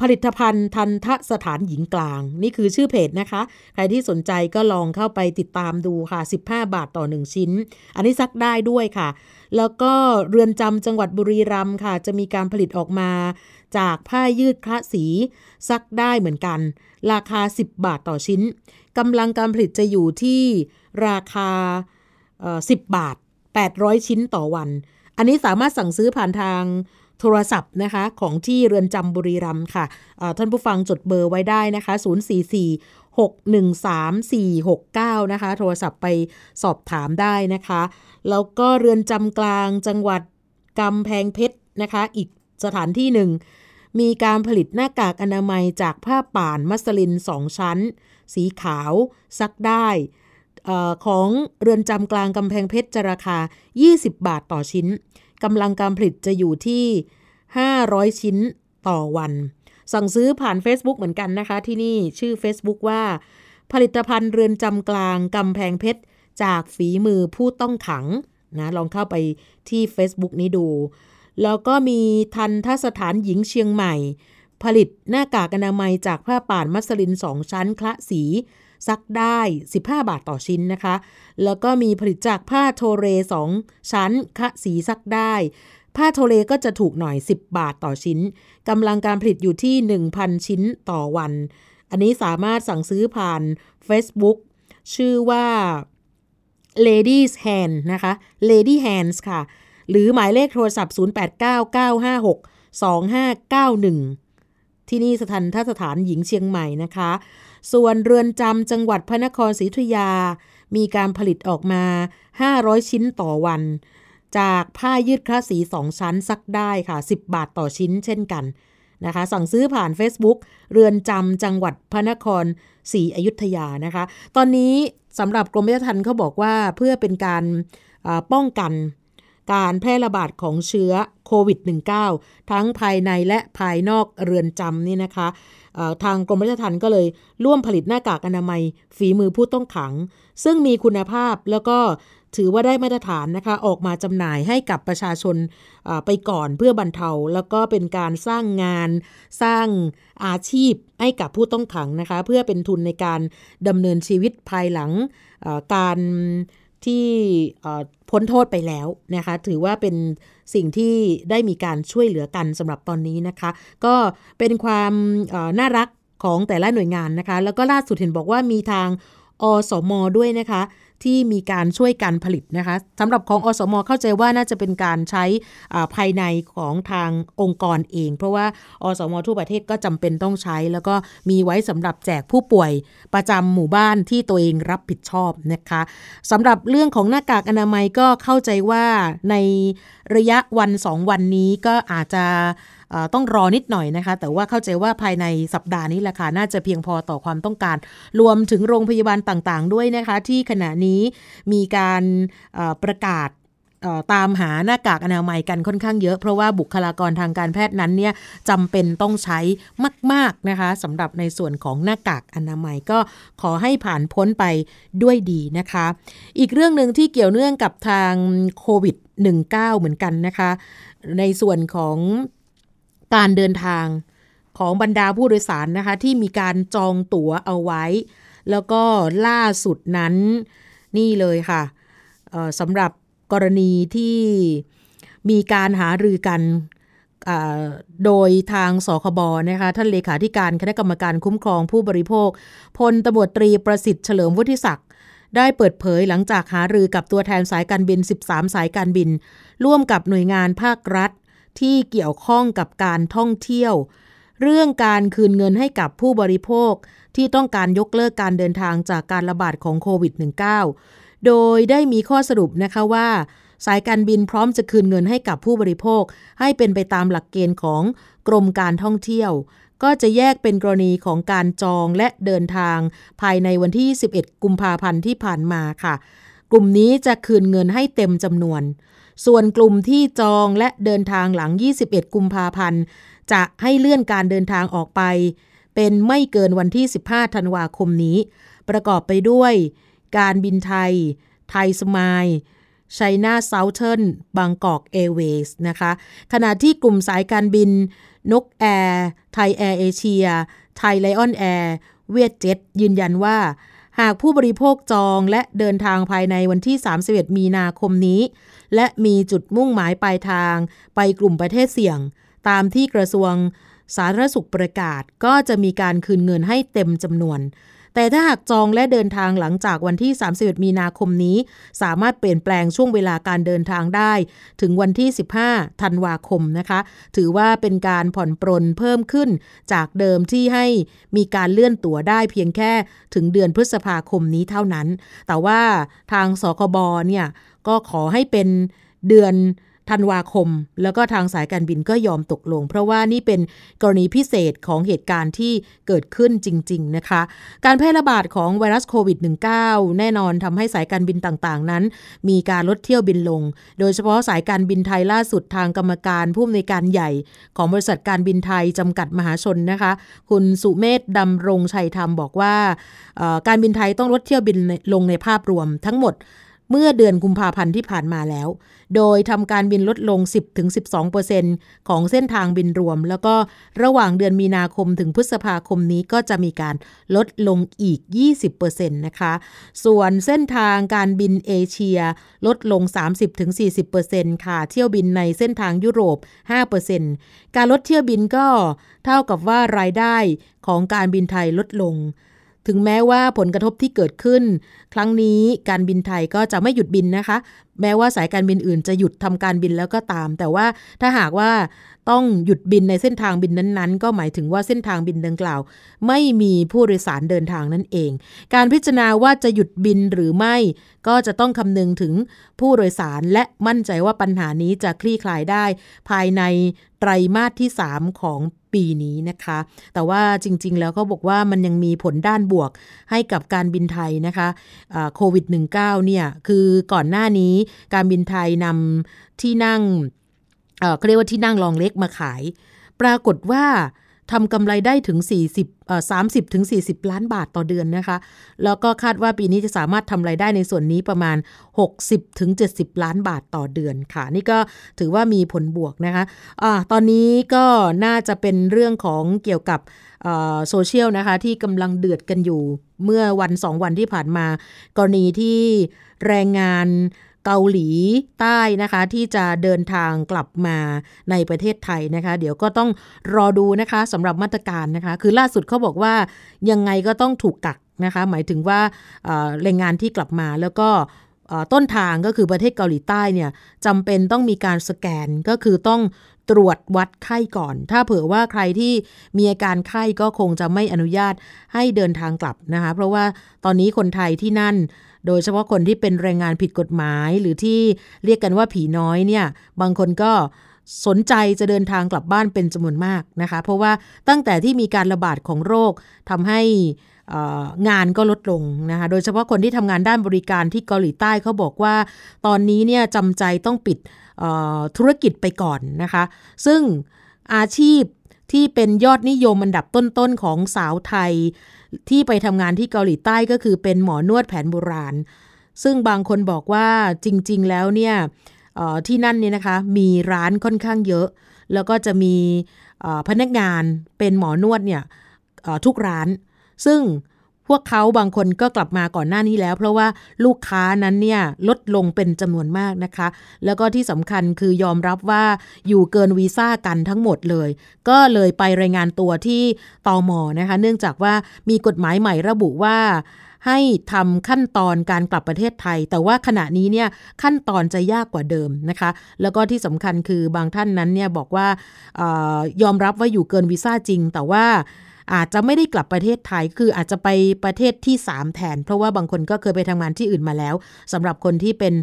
S2: ผลิตภัณฑ์ทันทสถานหญิงกลาง นี่คือชื่อเพจนะคะ ใครที่สนใจก็ลองเข้าไปติดตามดูค่ะ 15 บาทต่อ 1 ชิ้น อันนี้ซักได้ด้วยค่ะ แล้วก็เรือนจำจังหวัดบุรีรัมย์ค่ะ จะมีการผลิตออกมาจากผ้ายืดคละสี ซักได้เหมือนกัน ราคา 10 บาทต่อชิ้นกำลังการผลิตจะอยู่ที่ราคา 10 บาท 800 ชิ้นต่อวัน อันนี้สามารถสั่งซื้อผ่านทาง โทรศัพท์นะคะของที่เรือนจำบุรีรัมย์ค่ะท่านผู้ฟังจดเบอร์ไว้ได้นะคะ 044 613 469 นะคะ โทรศัพท์ไปสอบถามได้นะคะ แล้วก็เรือนจำกลางจังหวัดกำแพงเพชรนะคะ อีกสถานที่หนึ่งมีการผลิตหน้ากากอนามัยจากผ้าป่านมัสลินสองชั้น สีขาว ซักได้ของเรือนจำกลางกำแพงเพชรจะราคา 20 บาทต่อชิ้น กำลังการผลิตจะอยู่ที่ 500 ชิ้นต่อวัน สั่งซื้อผ่าน Facebook เหมือนกันนะคะ ที่นี่ชื่อ Facebook ว่า ผลิตภัณฑ์เรือนจำกลางกำแพงเพชร จากฝีมือผู้ต้องขังนะลองเข้าไปที่ Facebook นี้ดู แล้วก็มีทันทสถานหญิงเชียงใหม่ ผลิตหน้ากากอนามัยจากผ้าป่านมัสลินสองชั้นคละสี ซักได้ 15 บาทต่อชิ้นนะคะ แล้วก็มีผลิตจากผ้าโทเร 2 ชั้นคะสีซักได้ ผ้าโทเรก็จะถูกหน่อย 10 บาทต่อชิ้นกำลังการผลิตอยู่ที่ 1,000 ชิ้นต่อวัน อันนี้สามารถสั่งซื้อผ่าน Facebook ชื่อว่า Ladies Hand นะคะ Lady Hands ค่ะ หรือหมายเลขโทรศัพท์ 0899562591 ที่นี่สถานทัสถานหญิงเชียงใหม่นะคะ ส่วนเรือนจำจังหวัดพระนครศรีอยุธยา มีการผลิตออกมา 500 ชิ้นต่อวัน จากผ้ายืดคลาสีสองชั้นซักได้ค่ะ 10 บาทต่อชิ้นเช่นกันนะคะ สั่งซื้อผ่าน Facebook เรือนจำจังหวัดพระนครศรีอยุธยานะคะ ตอนนี้สำหรับกรมราชทัณฑ์เขาบอกว่าเพื่อเป็นการป้องกันการแพร่ระบาดของเชื้อโควิด -19 ทั้งภายในและภายนอกเรือนจำนี่นะคะ ทางกรมราชทัณฑ์ก็เลยร่วมผลิตหน้ากากอนามัย ฝีมือผู้ต้องขัง ซึ่งมีคุณภาพแล้วก็ถือว่าได้มาตรฐานนะคะออกมาจำหน่ายให้กับประชาชนไปก่อนเพื่อบรรเทา แล้วก็เป็นการสร้างงานสร้างอาชีพให้กับผู้ต้องขังนะคะ เพื่อเป็นทุนในการดำเนินชีวิตภายหลังการที่ พ้นโทษไปแล้วนะคะ ถือว่าเป็นสิ่งที่ได้มีการช่วยเหลือกันสำหรับตอนนี้นะคะ ก็เป็นความน่ารักของแต่ละหน่วยงานนะคะ แล้วก็ล่าสุดเห็นบอกว่ามีทางอสมด้วยนะคะ ที่มีการช่วยการผลิตนะคะสำหรับของอสมเข้าใจว่าน่าจะเป็นการใช้ภายในของทางองค์กรเอง เพราะว่าอสมทั่วประเทศก็จำเป็นต้องใช้ แล้วก็มีไว้สำหรับแจกผู้ป่วยประจำหมู่บ้านที่ตัวเองรับผิดชอบนะคะสำหรับเรื่องของหน้ากากอนามัยก็เข้าใจว่าในระยะวันสองวันนี้ก็อาจจะ ต้องรอนิดหน่อยนะคะ แต่ว่าเข้าใจว่าภายในสัปดาห์นี้แหละค่ะน่าจะเพียงพอต่อความต้องการ รวมถึงโรงพยาบาลต่างๆ ด้วยนะคะ ที่ขณะนี้มีการประกาศตามหาหน้ากากอนามัยกันค่อนข้างเยอะ เพราะว่าบุคลากรทางการแพทย์นั้นเนี่ยจำเป็นต้องใช้มาก ๆ นะคะสำหรับในส่วนของหน้ากากอนามัยก็ขอให้ผ่านพ้นไปด้วยดีนะคะ อีกเรื่องหนึ่งที่เกี่ยวเนื่องกับทางโควิด -19 เหมือนกันนะคะ ในส่วนของ การเดินทางของบรรดาผู้โดยสารนะคะที่มีการจองตั๋วเอาไว้ แล้วก็ล่าสุดนั้นนี่เลยค่ะสำหรับกรณีที่มีการหารือกันโดยทางสคบนะคะท่านเลขาธิการคณะกรรมการคุ้มครองผู้บริโภคพลตบตรีประสิทธิ์เฉลิมวุฒิศักดิ์ได้เปิดเผยหลังจากหารือกับตัวแทนสายการบิน 13 สายการบิน ร่วมกับหน่วยงานภาครัฐ ที่เกี่ยวข้องกับการท่องเที่ยว เรื่องการคืนเงินให้กับผู้บริโภคที่ต้องการยกเลิกการเดินทางจากการระบาดของโควิด -19 โดยได้มีข้อสรุปนะคะว่า สายการบินพร้อมจะคืนเงินให้กับผู้บริโภค ให้เป็นไปตามหลักเกณฑ์ของกรมการท่องเที่ยว ก็จะแยกเป็นกรณีของการจองและเดินทาง ภายในวันที่ 11 กุมภาพันธ์ที่ผ่านมาค่ะ กลุ่มนี้จะคืนเงินให้เต็มจำนวน ส่วนกลุ่มที่จองและเดินทางหลัง 21 กุมภาพันธ์ จะให้เลื่อนการเดินทางออกไป เป็นไม่เกินวันที่ 15 ธันวาคมนี้ ประกอบไปด้วย การบินไทย ไทยสมายล์ ไชน่าเซาเทิร์นบางกอกแอร์เวย์สนะคะ ขณะที่กลุ่มสายการบิน นกแอร์ ไทยแอร์เอเชีย ไทยไลออนแอร์ เวียดเจ็ตยืนยันว่า หากผู้บริโภคจองและเดินทางภายในวันที่ 31 มีนาคมนี้ และมีจุดมุ่งหมายปลายทางไปกลุ่มประเทศเสี่ยง ตามที่กระทรวงสาธารณสุขประกาศก็จะมีการคืนเงินให้เต็มจำนวน แต่ถ้าหากจองและเดินทางหลังจากวันที่ 31 มีนาคมนี้ สามารถเปลี่ยนแปลงช่วงเวลาการเดินทางได้ ถึงวันที่ 15 ธันวาคมนะคะ ถือว่าเป็นการผ่อนปรนเพิ่มขึ้นจากเดิมที่ให้มีการเลื่อนตั๋วได้เพียงแค่ถึงเดือนพฤษภาคมนี้เท่านั้น แต่ว่าทางสคบเนี่ยก็ขอให้เป็นเดือน ธันวาคม แล้วก็ทางสายการบินก็ยอมตกลง เพราะว่านี่เป็นกรณีพิเศษของเหตุการณ์ที่เกิดขึ้นจริง ๆ นะคะ การแพร่ระบาดของไวรัสโควิด -19 แน่นอนทำให้สายการบินต่างๆ นั้น มีการลดเที่ยวบินลง โดยเฉพาะสายการบินไทยล่าสุดทางกรรมการผู้อำนวยการใหญ่ ของบริษัทการบินไทยจำกัดมหาชนนะคะ คุณสุเมธดำรงชัยธรรมบอกว่าการบินไทยต้องลดเที่ยวบินลงในภาพรวมทั้งหมดเมื่อเดือนกุมภาพันธ์ที่ผ่านมาแล้ว โดยทำการบินลดลง 10-12%ของเส้นทางบินรวม แล้วก็ระหว่างเดือนมีนาคมถึงพฤษภาคมนี้ก็จะมีการลดลงอีก 20%นะคะ ส่วนเส้นทางการบินเอเชียลดลง 30-40%ค่ะ เที่ยวบินในเส้นทางยุโรป 5%การลดเที่ยวบินก็เท่ากับว่ารายได้ของการบินไทยลดลง ถึงแม้ว่าผลกระทบที่เกิดขึ้น ครั้งนี้การบินไทยก็จะไม่หยุดบินนะคะ แม้ว่าสายการบินอื่นจะหยุดทำการบินแล้วก็ตาม แต่ว่าถ้าหากว่าต้องหยุดบินในเส้นทางบินนั้นๆ ก็หมายถึงว่าเส้นทางบินดังกล่าว ไม่มีผู้โดยสารเดินทางนั่นเอง การพิจารณาว่าจะหยุดบินหรือไม่ ก็จะต้องคำนึงถึงผู้โดยสารและมั่นใจว่าปัญหานี้จะคลี่คลายได้ ภายในไตรมาสที่ 3 ของ ปีนี้นะคะ แต่ว่าจริง ๆ แล้วเขาบอกว่ามันยังมีผลด้านบวกให้กับการบินไทยนะคะโควิด -19 เนี่ย คือก่อนหน้านี้การบินไทยนำที่นั่งเขาเรียกว่าที่นั่งรองเล็กมาขาย ปรากฏว่า ทำกำไรได้ถึง 40เอ่อ30 ถึง 40 ล้านบาทต่อเดือนนะคะ แล้วก็คาดว่าปีนี้จะสามารถทำไรายได้ในส่วนนี้ประมาณ 60 ถึง 70 ล้านบาทต่อเดือนค่ะ นี่ก็ถือว่ามีผลบวกนะคะอ่าตอนนี้ก็น่าจะเป็นเรื่องของเกี่ยวกับโซเชียลนะคะที่กำลังเดือดกันอยู่เมื่อวันสองวันที่ผ่านมา กรณีที่แรงงาน เกาหลีใต้นะคะ ที่จะเดินทางกลับมาในประเทศไทยนะคะ เดี๋ยวก็ต้องรอดูนะคะสำหรับมาตรการนะคะ คือล่าสุดเขาบอกว่ายังไงก็ต้องถูกกักนะคะ หมายถึงว่าแรงงานที่กลับมาแล้วก็ต้นทางก็คือประเทศเกาหลีใต้เนี่ยจำเป็นต้องมีการสแกนก็คือต้อง ตรวจวัดไข้ก่อน ถ้าเผื่อว่าใครที่มีอาการไข้ก็คงจะไม่อนุญาตให้เดินทางกลับนะคะ เพราะว่าตอนนี้คนไทยที่นั่น โดยเฉพาะคนที่เป็นแรงงานผิดกฎหมาย หรือที่เรียกกันว่าผีน้อยเนี่ย บางคนก็สนใจจะเดินทางกลับบ้านเป็นจำนวนมากนะคะ เพราะว่าตั้งแต่ที่มีการระบาดของโรคทำให้งานก็ลดลงนะคะ โดยเฉพาะคนที่ทำงานด้านบริการที่เกาหลีใต้เขาบอกว่า ตอนนี้เนี่ยจำใจต้องปิด ธุรกิจไปก่อนนะคะ ซึ่งอาชีพที่เป็นยอดนิยมอันดับต้นๆของสาวไทย ที่ไปทำงานที่เกาหลีใต้ก็คือเป็นหมอนวดแผนโบราณ ซึ่งบางคนบอกว่าจริงๆแล้วเนี่ยที่นั่นเนี่ยนะคะมีร้านค่อนข้างเยอะ แล้วก็จะมีพนักงานเป็นหมอนวดเนี่ยทุกร้าน ซึ่ง พวกเขาบางคนก็กลับมาก่อนหน้านี้แล้ว เพราะว่าลูกค้านั้นเนี่ยลดลงเป็นจำนวนมากนะคะ แล้วก็ที่สำคัญคือยอมรับว่าอยู่เกินวีซ่ากันทั้งหมดเลย ก็เลยไปรายงานตัวที่ตอมอนะคะ เนื่องจากว่ามีกฎหมายใหม่ระบุว่าให้ทำขั้นตอนการกลับประเทศไทย แต่ว่าขณะนี้เนี่ยขั้นตอนจะยากกว่าเดิมนะคะ แล้วก็ที่สำคัญคือบางท่านนั้นเนี่ยบอกว่าอยอมรับว่าอยู่เกินวีซ่าจริง แต่ว่า อาจจะไม่ได้กลับประเทศไทย คืออาจจะไปประเทศที่ 3 แทน เพราะว่าบางคนก็เคยไปทำงานที่อื่นมาแล้วสำหรับคนที่เป็น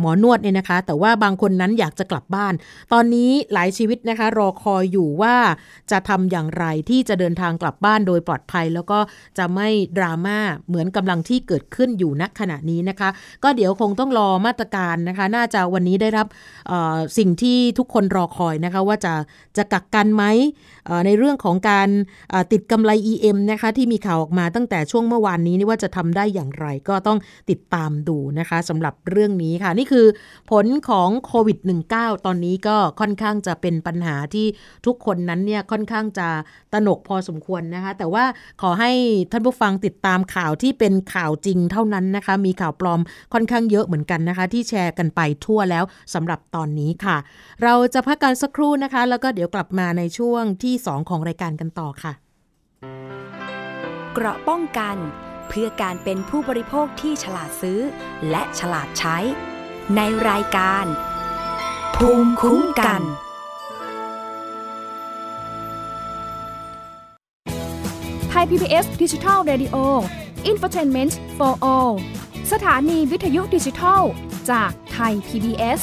S2: หมอนวดเนี่ยนะคะ แต่ว่าบางคนนั้นอยากจะกลับบ้าน ตอนนี้หลายชีวิตนะคะรอคอยอยู่ว่าจะทำอย่างไรที่จะเดินทางกลับบ้านโดยปลอดภัย แล้วก็จะไม่ดราม่าเหมือนกำลังที่เกิดขึ้นอยู่ณขณะนี้นะคะ ก็เดี๋ยวคงต้องรอมาตรการนะคะ น่าจะวันนี้ได้รับสิ่งที่ทุกคนรอคอยนะคะว่าจะจะกักกันไหมในเรื่องของการติดกำไร EM นะคะที่มีข่าวออกมาตั้งแต่ช่วงเมื่อวานนี้นี่ว่าจะทำได้อย่างไรก็ต้องติดตามดูนะคะสำหรับเรื่องนี้ค่ะ นี่คือผลของโควิด -19 ตอนนี้ก็ค่อนข้างจะเป็นปัญหาที่ทุกคนนั้นเนี่ยค่อนข้างจะตนกพอสมควรนะคะ แต่ว่าขอให้ท่านผู้ฟังติดตามข่าวที่เป็นข่าวจริงเท่านั้นนะคะ มีข่าวปลอมค่อนข้างเยอะเหมือนกันนะคะ ที่แชร์กันไปทั่วแล้วสำหรับตอนนี้ค่ะ เราจะพักกันสักครู่นะคะ แล้วก็เดี๋ยวกลับมาในช่วงที่ 2 ของรายการกันต่อค่ะ
S1: เกราะป้องกันเพื่อการเป็นผู้บริโภคที่ฉลาดซื้อ และฉลาดใช้ ในรายการ ภูมิคุ้มกัน
S3: ไทย PBS ดิจิทัล Radio Infotainment for All สถานีวิทยุดิจิทัล จากไทย PBS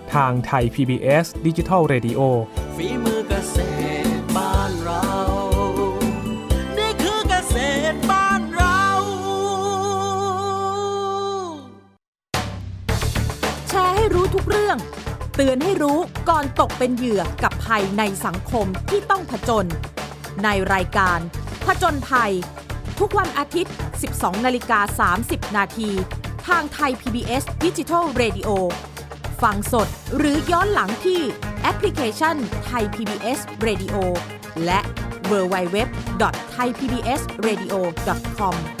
S4: ทางไทย PBS d i g i ดิจิ Radio
S5: ฝีมือเกษตรบ้านเรา นี่คือเกษตรบ้านเรา
S6: แชร์ให้รู้ทุกเรื่อง เตือนให้รู้ก่อนตกเป็นเหยื่อกับภัยในสังคมที่ต้องผจญในรายการ ผจญภัย ทุกวันอาทิตย์ 12 นาฬิกา 30 นาที ทางไทย PBS d i g i ดิจิ Radio ฟังสดหรือย้อนหลังที่แอปพลิเคชันไทย PBS Radio และ w w w thaipbsradio.com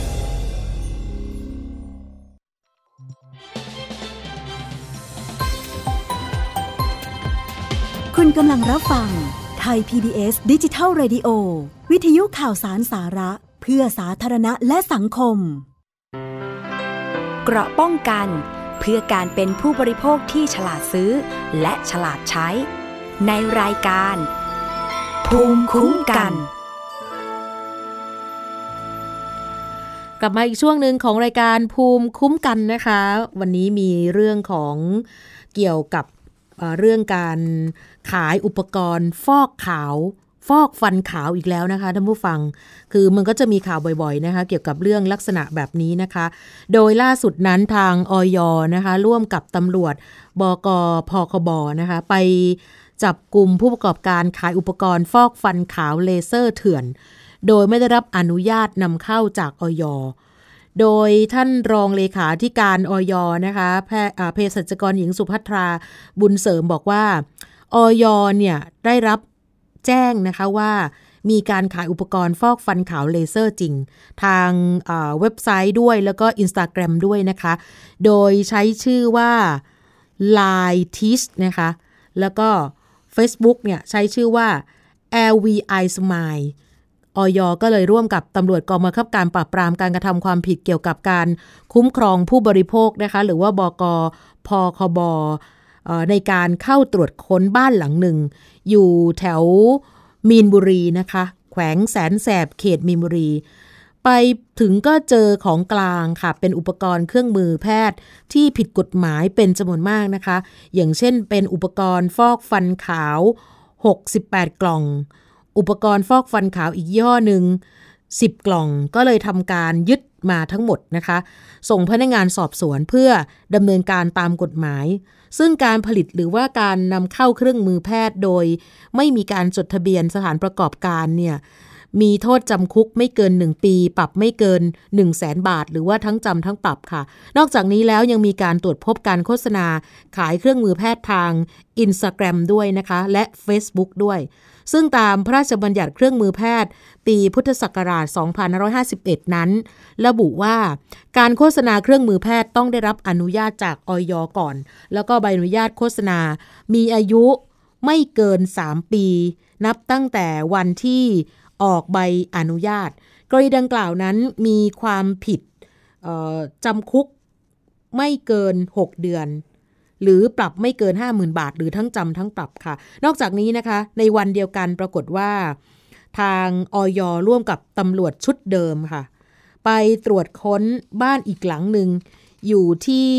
S7: ณกำลังรับฟัง ไทย PBS ดิจิทัล Radio วิทยุข่าวสารสาระ เพื่อสาธารณะและสังคม
S1: เกราะป้องกัน เพื่อการเป็นผู้บริโภคที่ฉลาดซื้อ และฉลาดใช้ ในรายการ ภูมิคุ้มกัน
S2: กลับมาอีกช่วงหนึ่งของรายการภูมิคุ้มกันนะคะ วันนี้มีเรื่องของเกี่ยวกับเอ่อเรื่องการ ขายอุปกรณ์ ฟอกขาว ฟอกฟันขาวอีกแล้วนะคะท่านผู้ฟัง คือมันก็จะมีข่าวบ่อยๆนะคะ เกี่ยวกับเรื่องลักษณะแบบนี้นะคะ โดยล่าสุดนั้นทางออยนะคะ ร่วมกับตำรวจบกพคบนะคะ ไปจับกลุ่มผู้ประกอบการขายอุปกรณ์ ฟอกฟันขาวเลเซอร์เถื่อน โดยไม่ได้รับอนุญาตนำเข้าจากออยโดยท่านรองเลขาธิการออยนะคะแพอ่าเภสัชกรหญิงสุภัทราบุญเสริมบอกว่า ออยเนี่ยได้รับแจ้งนะคะว่ามีการขายอุปกรณ์ฟอกฟันขาวเลเซอร์จริง ทางเว็บไซต์ด้วยแล้วก็ Instagram ด้วยนะคะ โดยใช้ชื่อว่า Line t i s นะคะ แล้วก็ Facebook เนี่ยใช้ชื่อว่า LVI Smile ออยก็เลยร่วมกับตำรวจกองบังคับการปราบปรามการกระทำความผิดเกี่ยวกับการคุ้มครองผู้บริโภคนะคะ หรือว่าบกพคบเอ่อ ในการเข้าตรวจค้นบ้านหลังหนึ่ง อยู่แถวมีนบุรีนะคะ แขวงแสนแสบเขตมีนบุรี ไปถึงก็เจอของกลางค่ะ เป็นอุปกรณ์เครื่องมือแพทย์ที่ผิดกฎหมายเป็นจำนวนมากนะคะ อย่างเช่นเป็นอุปกรณ์ฟอกฟันขาว 68 กล่อง อุปกรณ์ฟอกฟันขาวอีกย่อหนึ่ง10 กล่องก็เลยทำการยึดมาทั้งหมดนะคะ ส่งพนักงานสอบสวนเพื่อดำเนินการตามกฎหมาย ซึ่งการผลิตหรือว่าการนำเข้าเครื่องมือแพทย์โดย ไม่มีการจดทะเบียนสถานประกอบการเนี่ย มีโทษจำคุกไม่เกิน 1 ปี ปรับไม่เกิน 1 0 0 0 0แสนบาท หรือว่าทั้งจำทั้งปรับค่ะ นอกจากนี้แล้วยังมีการตรวจพบการโฆษณา ขายเครื่องมือแพทย์ทาง Instagram ด้วยนะคะ และ Facebook ด้วย ซึ่งตามพระราชบัญญัติเครื่องมือแพทย์ ปีพุทธศักราช 2551 นั้น ระบุว่าการโฆษณาเครื่องมือแพทย์ต้องได้รับอนุญาตจากออยก่อน แล้วก็ใบอนุญาตโฆษณา มีอายุไม่เกิน 3 ปี นับตั้งแต่วันที่ ออกใบอนุญาต กรณีดังกล่าวนั้นมีความผิดจำคุกไม่เกิน 6 เดือน หรือปรับไม่เกิน 50,000 บาท หรือทั้งจำทั้งปรับค่ะ นอกจากนี้นะคะ ในวันเดียวกันปรากฏว่า ทางออยร่วมกับตำรวจชุดเดิมค่ะ ไปตรวจค้นบ้านอีกหลังหนึ่ง อยู่ที่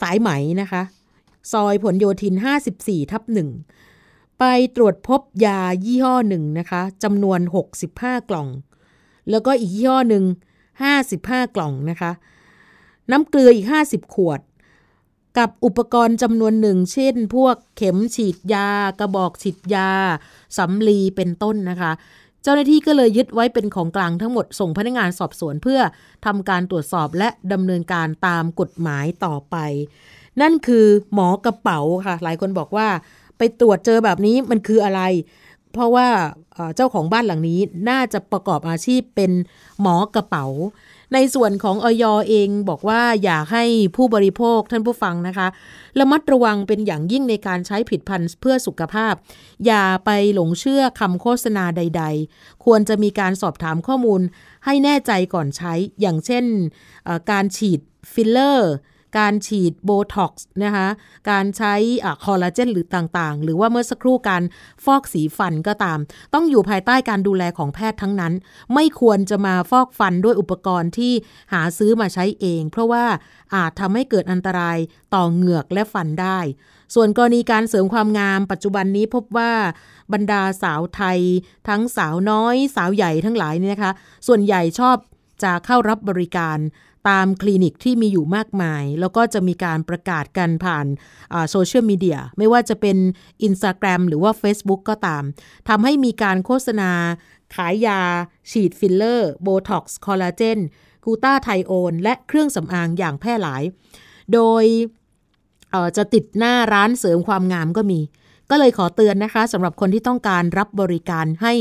S2: สายไหมนะคะ ซอยผลโยธิน 54 ทับหนึ่ง ไปตรวจพบยายี่ห้อหนึ่งนะคะจำนวน 65 กล่อง แล้วก็อีกยี่ห้อหนึ่ง55 กล่องนะคะ น้ำเกลืออีก 50 ขวด กับอุปกรณ์จำนวนหนึ่ง เช่น พวกเข็มฉีดยากระบอกฉีดยาสำลีเป็นต้นนะคะ เจ้าหน้าที่ก็เลยยึดไว้เป็นของกลางทั้งหมดส่งพนักงานสอบสวนเพื่อทำการตรวจสอบและดำเนินการตามกฎหมายต่อไป นั่นคือหมอกระเป๋าค่ะ หลายคนบอกว่า ไปตรวจเจอแบบนี้มันคืออะไร เพราะว่าเจ้าของบ้านหลังนี้น่าจะประกอบอาชีพเป็นหมอกระเป๋า ในส่วนของออยเองบอกว่าอยากให้ผู้บริโภคท่านผู้ฟังนะคะระมัดระวังเป็นอย่างยิ่งในการใช้ผิดพันธุ์เพื่อสุขภาพ อย่าไปหลงเชื่อคำโฆษณาใด ๆ ควรจะมีการสอบถามข้อมูลให้แน่ใจก่อนใช้อย่างเช่นการฉีดฟิลเลอร์ การฉีดโบท็อกซ์นะคะการใช้คอลลาเจนหรือต่างๆ หรือว่าเมื่อสักครู่การฟอกสีฟันก็ตาม ต้องอยู่ภายใต้การดูแลของแพทย์ทั้งนั้น ไม่ควรจะมาฟอกฟันด้วยอุปกรณ์ที่หาซื้อมาใช้เอง เพราะว่าอาจทำให้เกิดอันตรายต่อเหงือกและฟันได้ ส่วนกรณีการเสริมความงามปัจจุบันนี้พบว่าบรรดาสาวไทย ทั้งสาวน้อย สาวใหญ่ทั้งหลายเนี่ยนะคะ ส่วนใหญ่ชอบจะเข้ารับบริการ ตามคลินิกที่มีอยู่มากมาย แล้วก็จะมีการประกาศกันผ่านโซเชียลมีเดียไม่ว่าจะเป็น Instagram หรือว่า Facebook ก็ตามทำให้มีการโฆษณา ขายยา ฉีดฟิลเลอร์โบท็อกซ์คอลลาเจนกูต้าไทโอนและเครื่องสำอางอย่างแพร่หลาย โดยจะติดหน้าร้านเสริมความงามก็มี ก็เลยขอเตือนนะคะสำหรับคนที่ต้องการรับบริการให้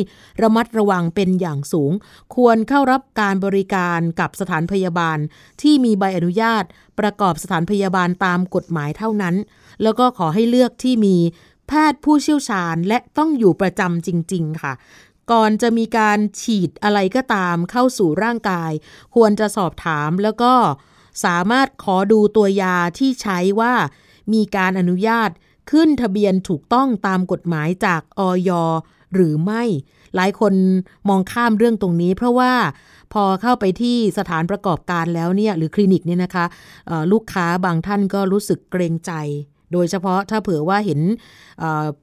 S2: ระมัดระวังเป็นอย่างสูง ควรเข้ารับการบริการกับสถานพยาบาล ที่มีใบอนุญาต ประกอบสถานพยาบาลตามกฎหมายเท่านั้น แล้วก็ขอให้เลือกที่มีแพทย์ผู้เชี่ยวชาญและต้องอยู่ประจำจริง ๆ ค่ะก่อนจะมีการฉีดอะไรก็ตามเข้าสู่ร่างกาย ควรจะสอบถามแล้วก็สามารถขอดูตัวยาที่ใช้ว่ามีการอนุญาต ขึ้นทะเบียนถูกต้องตามกฎหมายจากออยหรือไม่ หลายคนมองข้ามเรื่องตรงนี้ เพราะว่าพอเข้าไปที่สถานประกอบการแล้วเนี่ยหรือคลินิกเนี่ยนะคะลูกค้าบางท่านก็รู้สึกเกรงใจ โดยเฉพาะถ้าเผื่อว่าเห็น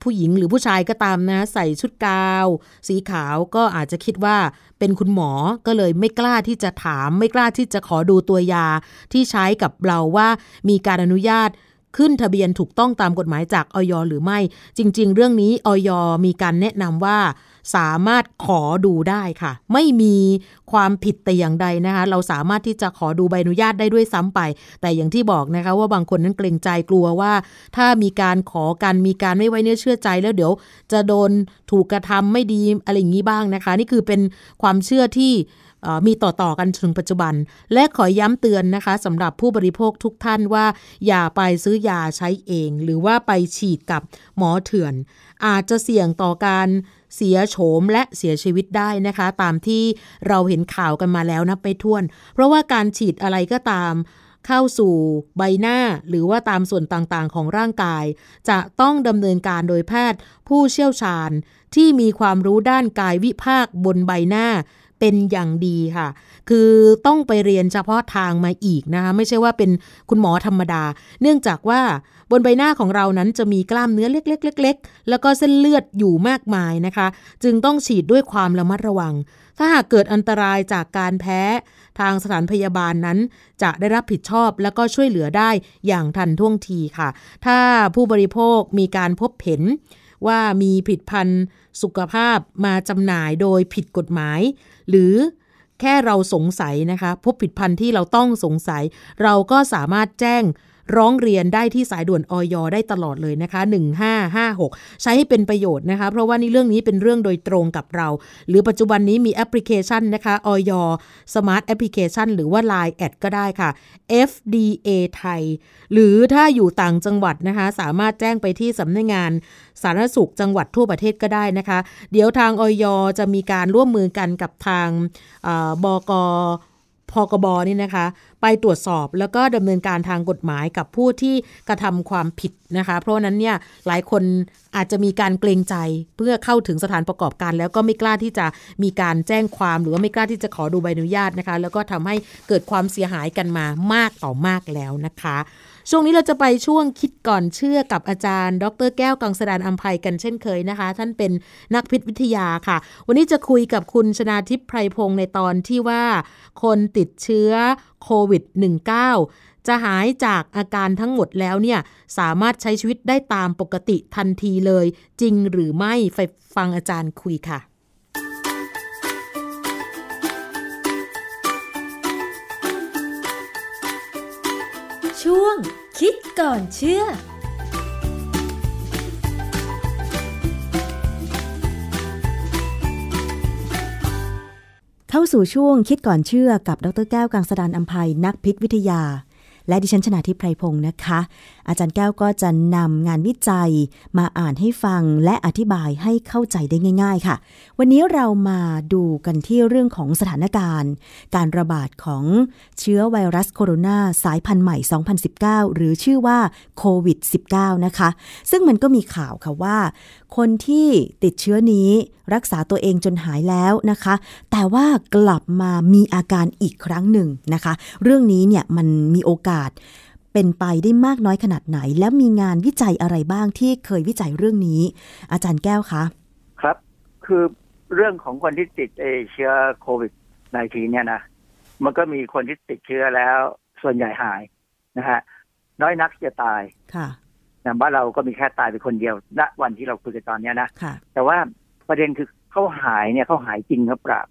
S2: ผู้หญิงหรือผู้ชายก็ตามนะ ใส่ชุดกาว สีขาวก็อาจจะคิดว่าเป็นคุณหมอก็เลยไม่กล้าที่จะถาม ไม่กล้าที่จะขอดูตัวยาที่ใช้กับเราว่ามีการอนุญาต ขึ้นทะเบียนถูกต้องตามกฎหมายจากออยหรือไม่ จริง ๆ เรื่องนี้ออยมีการแนะนำว่าสามารถขอดูได้ค่ะ ไม่มีความผิดแต่อย่างใดนะคะ เราสามารถที่จะขอดูใบอนุญาตได้ด้วยซ้ำไป แต่อย่างที่บอกนะคะว่าบางคนนั้นเกรงใจกลัวว่า ถ้ามีการขอกันมีการไม่ไว้เนื้อเชื่อใจแล้วเดี๋ยว จะโดนถูกกระทำไม่ดีอะไรอย่างนี้บ้างนะคะ นี่คือเป็นความเชื่อที่ มีต่อๆกันถึงปัจจุบัน และขอย้ำเตือนนะคะสำหรับผู้บริโภคทุกท่านว่า อย่าไปซื้อยาใช้เอง หรือว่าไปฉีดกับหมอเถื่อน อาจจะเสี่ยงต่อการเสียโฉมและเสียชีวิตได้นะคะ ตามที่เราเห็นข่าวกันมาแล้วนะไปท่วน เพราะว่าการฉีดอะไรก็ตามเข้าสู่ใบหน้าหรือว่าตามส่วนต่างๆ ของร่างกาย จะต้องดำเนินการโดยแพทย์ผู้เชี่ยวชาญที่มีความรู้ด้านกายวิภาคบนใบหน้า เป็นอย่างดีค่ะ คือต้องไปเรียนเฉพาะทางมาอีกนะคะไม่ใช่ว่าเป็นคุณหมอธรรมดา เนื่องจากว่าบนใบหน้าของเรานั้นจะมีกล้ามเนื้อเล็ก ๆ ๆ แล้วก็เส้นเลือดอยู่มากมายนะคะ จึงต้องฉีดด้วยความระมัดระวัง ถ้าหากเกิดอันตรายจากการแพ้ ทางสถานพยาบาลนั้น จะได้รับผิดชอบแล้วก็ช่วยเหลือได้อย่างทันท่วงทีค่ะ ถ้าผู้บริโภคมีการพบเห็นว่ามีผลิตภัณฑ์สุขภาพมาจำหน่ายโดยผิดกฎหมาย หรือแค่เราสงสัยนะคะ พบผิดพันธุ์ที่เราต้องสงสัย เราก็สามารถแจ้ง ร้องเรียนได้ที่สายด่วนออยได้ตลอดเลยนะคะ 1556 ใช้ให้เป็นประโยชน์นะคะ เพราะว่านี่เรื่องนี้เป็นเรื่องโดยตรงกับเรา หรือปัจจุบันนี้มีแอปพลิเคชันนะคะออยสมาร์ทแอปพลิเคชัน หรือว่า Line แอดก็ได้ค่ะ FDA ไทย หรือถ้าอยู่ต่างจังหวัดนะคะ สามารถแจ้งไปที่สำนักงงานสาธารณสุขจังหวัดทั่วประเทศก็ได้นะคะ เดี๋ยวทางออยจะมีการร่วมมือกันกับทางบก พกบนี่นะคะ ไปตรวจสอบแล้วก็ดำเนินการทางกฎหมายกับผู้ที่กระทำความผิดนะคะ เพราะนั้นเนี่ยหลายคนอาจจะมีการเกรงใจเพื่อเข้าถึงสถานประกอบการ แล้วก็ไม่กล้าที่จะมีการแจ้งความหรือว่าไม่กล้าที่จะขอดูใบอนุญาตนะคะ แล้วก็ทำให้เกิดความเสียหายกันมามากต่อมากแล้วนะคะ ช่วงนี้เราจะไปช่วงคิดก่อนเชื่อกับอาจารย์ ดรแก้วกังสดานอัมภัยกันเช่นเคยนะคะ ท่านเป็นนักพิษวิทยาค่ะ วันนี้จะคุยกับคุณชนาทิพย์ไพรพงศ์ในตอนที่ว่า คนติดเชื้อโควิด -19 จะหายจากอาการทั้งหมดแล้วเนี่ย สามารถใช้ชีวิตได้ตามปกติทันทีเลย จริงหรือไม่ไปฟังอาจารย์คุยค่ะ
S8: คิดก่อนเชื่อ
S7: เข้าสู่ช่วงคิดก่อนเชื่อกับดรแก้วกังสดานอัมภัยนักพิษวิทยา และดิฉันชนาทิพไพรพงศ์นะคะ อาจารย์แก้วก็จะนำงานวิจัยมาอ่านให้ฟังและอธิบายให้เข้าใจได้ง่าย ๆ ค่ะ วันนี้เรามาดูกันที่เรื่องของสถานการณ์ การระบาดของเชื้อไวรัสโคโรนาสายพันธุ์ใหม่ 2019 หรือชื่อว่าโควิด -19 นะคะ ซึ่งมันก็มีข่าวค่ะว่า คนที่ติดเชื้อนี้รักษาตัวเองจนหายแล้วนะคะ แต่ว่ากลับมามีอาการอีกครั้งหนึ่งนะคะ เรื่องนี้เนี่ยมันมีโอกาส เป็นไปได้มากน้อยขนาดไหน แล้วมีงานวิจัยอะไรบ้างที่เคยวิจัยเรื่องนี้ อาจารย์แก้วคะ
S9: ครับ คือเรื่องของคนที่ติดเชื้อโควิด -19 เนี่ยนะมันก็มีคนที่ติดเชื้อแล้วส่วนใหญ่หายนะฮะน้อยนักจะตาย
S7: ค่ะ
S9: แต่บ้านเราก็มีแค่ตายไปคนเดียวณวันที่เราคุยกันตอนนี้นะ
S7: ค่ะ
S9: แต่ว่าประเด็นคือเขาหายเนี่ยเขาหายจริงหรือเปล่า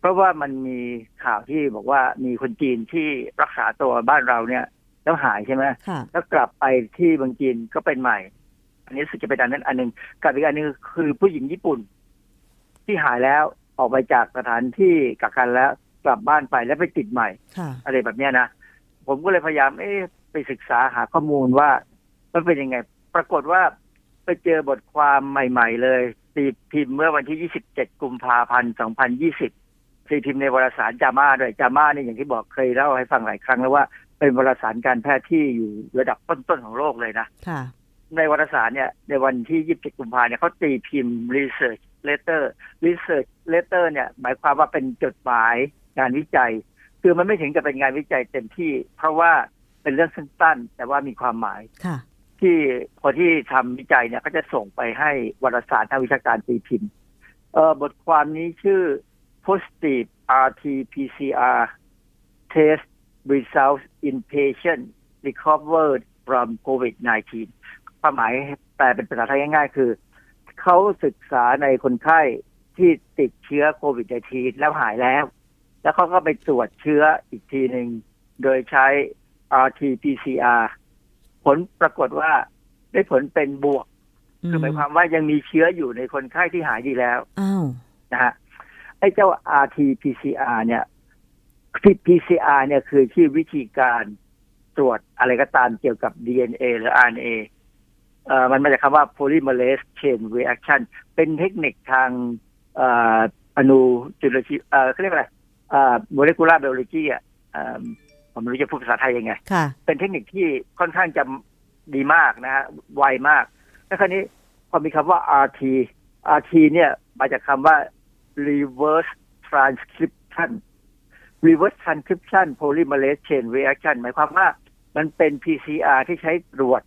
S9: เพราะว่ามันมีข่าวที่บอกว่ามีคนจีนที่รักษาตัวบ้านเราเนี่ย แล้วหายใช่ไหมแล้วกลับไปที่บางจีนก็เป็นใหม่ อันนี้สึกจะเป็นอันนั้นอันหนึ่งกับอีกอันนึงคือผู้หญิงญี่ปุ่น ที่หายแล้วออกไปจากสถานที่กักกันแล้วกลับบ้านไปแล้วไปติดใหม่อะไรแบบนี้นะผมก็เลยพยายามเอ๊ไปศึกษาหาข้อมูลว่ามันเป็นยังไง ปรากฏว่าไปเจอบทความใหม่ ๆ เลยตีพิมพ์เมื่อวันที่ 27 กุมภาพันธ์ 2020ตีพิมพ์ในวารสารจามาด้วยจามาเนี่ยอย่างที่บอกเคยเล่าให้ฟังหลายครั้งแล้วว่า เป็นวารสารการแพทย์ที่อยู่ระดับต้นๆของโลกเลยนะในวารสารเนี่ยในวันที่ 27 กุมภาเนี่ยเขาตีพิมพ์ research letter research letter เนี่ยหมายความว่าเป็นจดหมายงานวิจัย คือมันไม่ถึงกับเป็นงานวิจัยเต็มที่ เพราะว่าเป็นเรื่องสั้นๆแต่ว่ามีความหมายที่คนที่ทำวิจัยเนี่ยก็จะส่งไปให้วารสารทางวิชาการตีพิมพ์เออบทความนี้ชื่อ positive RT-PCR test results in patient recovered from COVID-19 ความหมายแปลเป็นภาษาไทยง่ายๆ คือ เขาศึกษาในคนไข้ที่ติดเชื้อโควิด -19 แล้วหายแล้ว แล้วเขาก็ไปตรวจเชื้ออีกทีหนึ่ง โดยใช้ RT-PCR ผลปรากฏว่าได้ผลเป็นบวก คือหมายความว่ายังมีเชื้ออยู่ในคนไข้ที่หายดีแล้วนะฮะไอ้เจ้า RT-PCR เนี่ย PCR เนี่ยคือที่วิธีการตรวจอะไรก็ตามเกี่ยวกับ DNA หรือ RNA เอ่อมันมาจากคำว่า polymerase chain reaction เป็นเทคนิคทางอนุจุลชีเอ่อเขาเรียกอะไรเอ่อ molecular biology อะผมไม่รู้จะพูดภาษาไทยยังไง เป็นเทคนิคที่ค่อนข้างจะดีมากนะฮะไวมาก แล้วคราวนี้พอมีคำว่า RT RT เนี่ยมาจากคำว่า reverse transcription reverse transcription polymerase chain reaction หมายความว่ามันเป็น PCR ที่ใช้ตรวจ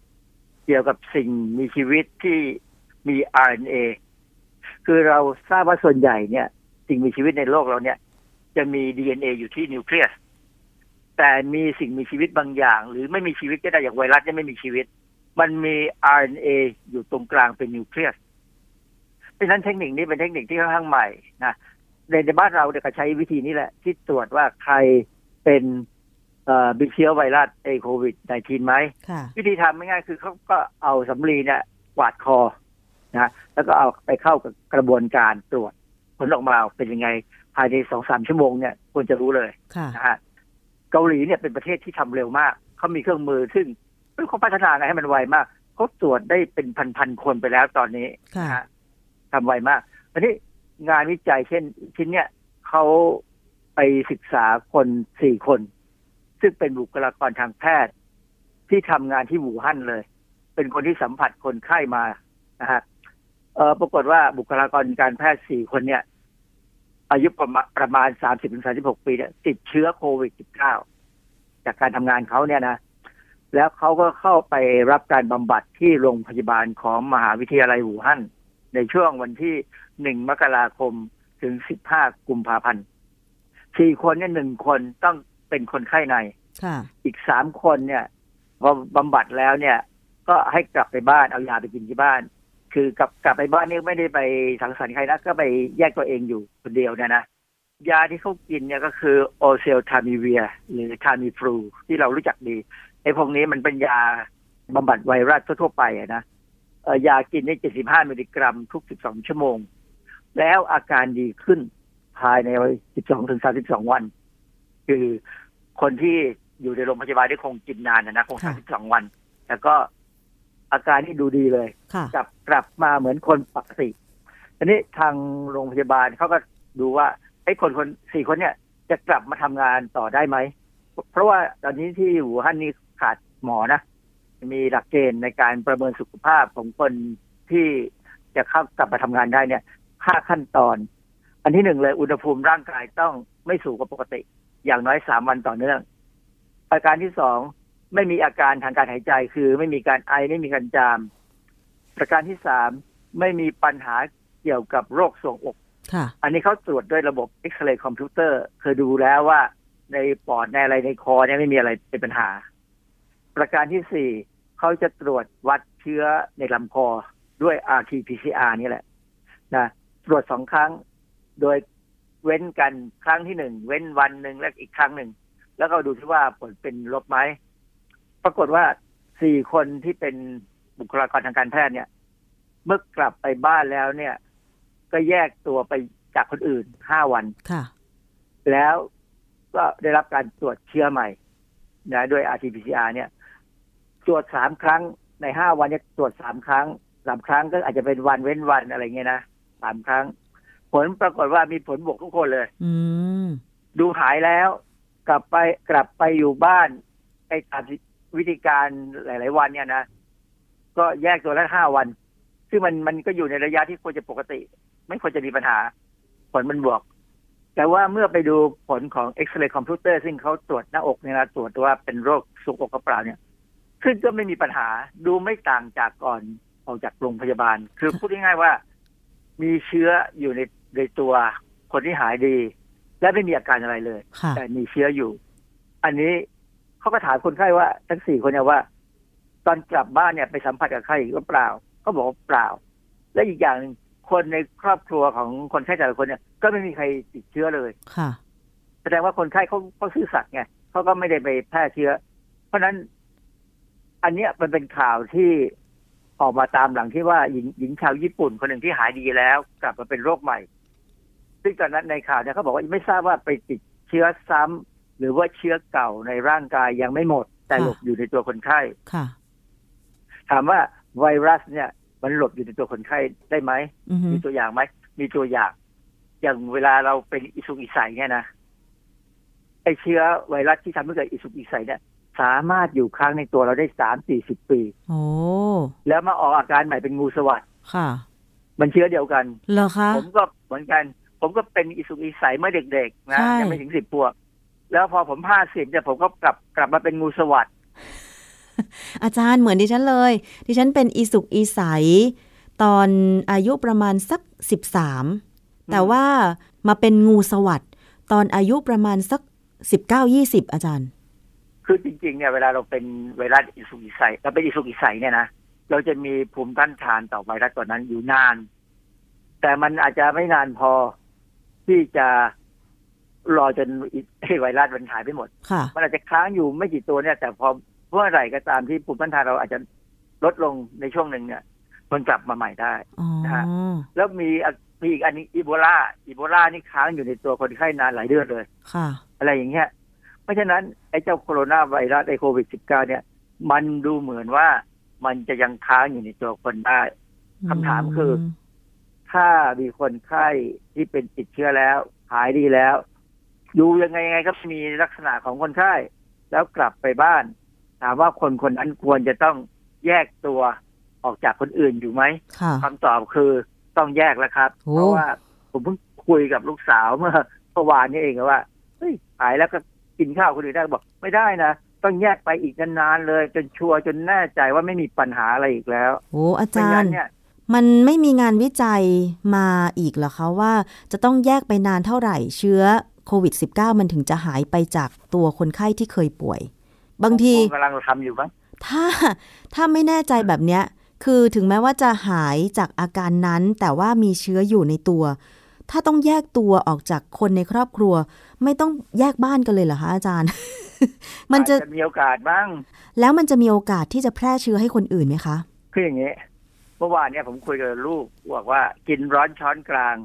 S9: เกี่ยวกับสิ่งมีชีวิตที่มี RNA คือเราทราบว่าส่วนใหญ่เนี่ย สิ่งมีชีวิตในโลกเราเนี่ย จะมี DNA อยู่ที่นิวเคลียสแต่มีสิ่งมีชีวิตบางอย่าง หรือไม่มีชีวิตก็ได้อย่างไวรัสจะไม่มีชีวิต มันมี RNA อยู่ตรงกลางเป็นนิวเคลียสเพราะฉะนั้นเทคนิคนี้เป็นเทคนิคที่ค่อนข้างใหม่นะ ในในบ้านเราเด็กก็ใช้วิธีนี้แหละ ที่ตรวจว่าใครเป็นเอ่อบิเชื้อไวรัสไอโควิด -19 ไหม วิธีทำไม่ง่ายคือเขาก็เอาสำลีเนี่ยกวาดคอนะแล้วก็เอาไปเข้ากับกระบวนการตรวจผลออกมาเป็นยังไง ภายในสองสามชั่วโมงเนี่ยควรจะรู้เลยนะฮะเกาหลีเนี่ยเป็นประเทศที่ทำเร็วมาก เขามีเครื่องมือซึ่งเขาพัฒนาไงให้มันไวมากเขาตรวจได้เป็นพันๆคนไปแล้วตอนนี้นะฮะทำไวมากอันนี้ งานวิจัยเช่น ชิ้นเนี้ยเขาไปศึกษาคนสี่คน ซึ่งเป็นบุคลากรทางแพทย์ ที่ทำงานที่หูฮั่นเลย เป็นคนที่สัมผัสคนไข้มานะฮะเออปรากฏว่าบุคลากรการแพทย์สี่คนเนี่ย อายุประมาณประมาณสามสิบถึงสาสิบหกปีเนี่ยติดเชื้อโควิดสิบเก้าจากการทำงานเขาเนี่ยนะแล้วเขาก็เข้าไปรับการบำบัดที่โรงพยาบาลของมหาวิทยาลัยหูฮั่น ในช่วงวันที่หนึ่งมกราคมถึงสิบห้ากุมภาพันธ์สี่คนเนี่ยหนึ่งคนต้องเป็นคนไข้ใน
S7: ค่ะ
S9: อีกสามคนเนี่ยพอบำบัดแล้วเนี่ย ก็ให้กลับไปบ้านเอายาไปกินที่บ้าน คือกลับกลับไปบ้านนี่ไม่ได้ไปสังสรรค์ใครนะก็ไปแยกตัวเองอยู่คนเดียวเนี่ยนะยาที่เขากินเนี่ยก็คือโอเซลทามิเวีย หรือทามิฟลูที่เรารู้จักดีไอ้พวกนี้มันเป็นยาบำบัดไวรัสทั่วๆไปอะนะเอ่อ ยากินได้75 มิลลิกรัมทุก 12 ชั่วโมง แล้วอาการดีขึ้นภายใน 12 ถึง 32 วัน คือคนที่อยู่ในโรงพยาบาลได้คงกินนานนะนะคง 32 วันแต่ก็อาการนี่ดูดีเลย
S7: ค่ะ
S9: กลับกลับมาเหมือนคนปกติทีนี้ทางโรงพยาบาลเขาก็ดูว่าไอ้คนคนสี่คนเนี่ยจะกลับมาทำงานต่อได้ไหม เพราะว่าตอนนี้ที่หูฮั่นนี่ขาดหมอนะ มีหลักเกณฑ์ในการประเมินสุขภาพของคนที่จะเข้ากลับมาทำงานได้เนี่ยห้าขั้นตอน อันที่หนึ่งเลยอุณหภูมิร่างกายต้องไม่สูงกว่าปกติ อย่างน้อยสามวันต่อเนื่องอาการที่สองไม่มีอาการทางการหายใจคือไม่มีการไอไม่มีการจาม ประการที่สามไม่มีปัญหาเกี่ยวกับโรคทรวงอก
S7: ค่ะ
S9: อันนี้เขาตรวจด้วยระบบเอ็กซเรย์คอมพิวเตอร์คือดูแล้วว่าในปอดในอะไรในคอเนี่ยไม่มีอะไรเป็นปัญหา ประการที่สี่ เขาจะตรวจวัดเชื้อในลำคอด้วย RT-PCR นี่แหละนะตรวจสองครั้ง โดยเว้นกันครั้งที่หนึ่ง เว้นวันหนึ่งและอีกครั้งหนึ่ง แล้วก็ดูที่ว่าผลเป็นลบไหม ปรากฏว่าสี่คนที่เป็นบุคลากรทางการแพทย์เนี่ย เมื่อกลับไปบ้านแล้วเนี่ย ก็แยกตัวไปจากคนอื่นห้าวัน
S7: ค่ะ
S9: แล้วก็ได้รับการตรวจเชื้อใหม่นะด้วย RT-PCR เนี่ย ตรวจสามครั้งในห้าวันเนี่ยตรวจสามครั้งสามครั้งก็อาจจะเป็นวันเว้นวันอะไรเงี้ยนะสามครั้ง ผลปรากฏว่ามีผลบวกทุกคนเลย
S7: อืม
S9: ดูหายแล้ว กลับไปกลับไปอยู่บ้านไปตามวิธีการหลาย ๆ วันเนี่ยนะก็แยกตัวละห้าวัน ซึ่งมันมันก็อยู่ในระยะที่ควรจะปกติ ไม่ควรจะมีปัญหา ผลมันบวก แต่ว่าเมื่อไปดูผลของเอ็กซเรย์คอมพิวเตอร์ซึ่งเขาตรวจหน้าอกเนี่ยนะตรวจว่าเป็นโรคสุกอกกระเปล่าเนี่ย ซึ่งก็ไม่มีปัญหาดูไม่ต่างจากก่อนออกจากโรงพยาบาล คือพูดง่ายๆว่า มีเชื้ออยู่ในในตัวคนที่หายดี และไม่มีอาการอะไรเลย
S7: ค่ะ
S9: แต่มีเชื้ออยู่ อันนี้เขาก็ถามคนไข้ว่าทั้งสี่คนเนี่ยว่า ตอนกลับบ้านเนี่ยไปสัมผัสกับใครหรือเปล่าเขาบอกว่าเปล่า และอีกอย่างหนึ่งคนในครอบครัวของคนไข้แต่ละคนเนี่ย ก็ไม่มีใครติดเชื้อเลย
S7: ค่ะ
S9: แสดงว่าคนไข้เขาเขาซื่อสัตย์ไงเขาก็ไม่ได้ไปแพร่เชื้อ เพราะฉะนั้น อันเนี้ยมันเป็นข่าวที่ออกมาตามหลังที่ว่าหญิงหญิงชาวญี่ปุ่นคนหนึ่งที่หายดีแล้ว กลับมาเป็นโรคใหม่ ซึ่งตอนนั้นในข่าวเนี่ยเขาบอกว่าไม่ทราบว่าไปติดเชื้อซ้ำหรือว่าเชื้อเก่าในร่างกายยังไม่หมด แต่หลบอยู่ในตัวคนไข้
S7: ค่ะ
S9: ถามว่าไวรัสเนี่ย มันหลบอยู่ในตัวคนไข้ได้ไหม
S7: อือฮึ
S9: มีตัวอย่างไหมมีตัวอย่าง อย่างเวลาเราเป็นอิสุกอิสัยเนี่ยนะไอเชื้อไวรัสที่ทำให้เกิดอิสุกอิสัยเนี่ย สามารถอยู่ค้างในตัวเราได้สามสี่สิบปี
S7: โอ้
S9: แล้วมาออกอาการใหม่เป็นงูสวัสด
S7: ค่ะ
S9: มันเชื้อเดียวกัน
S7: เหรอคะ
S9: ผมก็เหมือนกัน ผมก็เป็นอิสุกอิสัยเมื่อเด็กๆนะ
S7: ใช่
S9: ยังไม่ถึงสิบปวบแล้วพอผมห้าสิบเนี่ยผมก็กลับกลับมาเป็นงูสวัสด
S7: อาจารย์เหมือนดิฉันเลย ดิฉันเป็นอีสุกอีใสตอนอายุประมาณสักสิบสามแต่ว่ามาเป็นงูสวัสด์ตอนอายุประมาณสักสิบเก้ายี่สิบอาจารย์
S9: คือจริงๆเนี่ยเวลาเราเป็นไวรัสอิสุกอิสัยเราเป็นอิสุกอิสัยเนี่ยนะเราจะมีภูมิต้านทานต่อไวรัสตัวนั้นอยู่นาน แต่มันอาจจะไม่นานพอที่จะรอจนไอ้ไวรัสมันหายไปหมด
S7: ค่ะ
S9: มันอาจจะค้างอยู่ไม่กี่ตัวเนี่ย แต่พอเมื่อไหร่ก็ตามที่ภูมิต้านทานเราอาจจะลดลงในช่วงหนึ่งเนี่ย มันกลับมาใหม่ได้
S7: อ๋อ
S9: นะฮะแล้วมีอะมีอีกอันนี้อีโบลาอีโบลานี่ค้างอยู่ในตัวคนไข้นานหลายเดือนเลย
S7: ค่ะ
S9: อะไรอย่างเงี้ย เพราะฉะนั้นไอ้เจ้าโคโรนาไวรัสไอ้โควิด -19 เนี่ย มันดูเหมือนว่ามันจะยังค้างอยู่ในตัวคนได้คำถามคือ ถ้ามีคนไข้ที่เป็นติดเชื้อแล้ว หายดีแล้วดูยังไงยังไงก็มีลักษณะของคนไข้แล้วกลับไปบ้าน ถามว่าคนคนนั้นควรจะต้องแยกตัวออกจากคนอื่นอยู่ไหมคำตอบคือต้องแยกแล้วครับ เพราะว่าผมเพิ่งคุยกับลูกสาวเมื่อเมื่อวานนี้เองว่าเฮ้ยหายแล้วก็ กินข้าวคนอื่นได้บอกไม่ได้นะต้องแยกไปอีกนานๆเลย จนชัวร์จนแน่ใจว่าไม่มีปัญหาอะไรอีกแล้ว
S7: โอ้อาจารย์มันไม่มีงานวิจัยมาอีกเหรอคะว่าจะต้องแยกไปนานเท่าไหร่เชื้อโควิด -19 มันถึงจะหายไปจากตัวคนไข้ที่เคยป่วย บางที
S9: กำลังทำอยู่มั้ง
S7: ถ้าถ้าไม่แน่ใจแบบเนี้ย คือถึงแม้ว่าจะหายจากอาการนั้น แต่ว่ามีเชื้ออยู่ในตัว ถ้าต้องแยกตัวออกจากคนในครอบครัว ไม่ต้องแยกบ้านกันเลยเหรอคะอาจารย์
S9: มันจะมีโอกาสบ้าง
S7: แล้วมันจะมีโอกาสที่จะแพร่เชื้อให้คนอื่นไหมคะ
S9: คืออย่างนี้เมื่อวานเนี่ยผมคุยกับลูกบอกว่ากินร้อนช้อนกลาง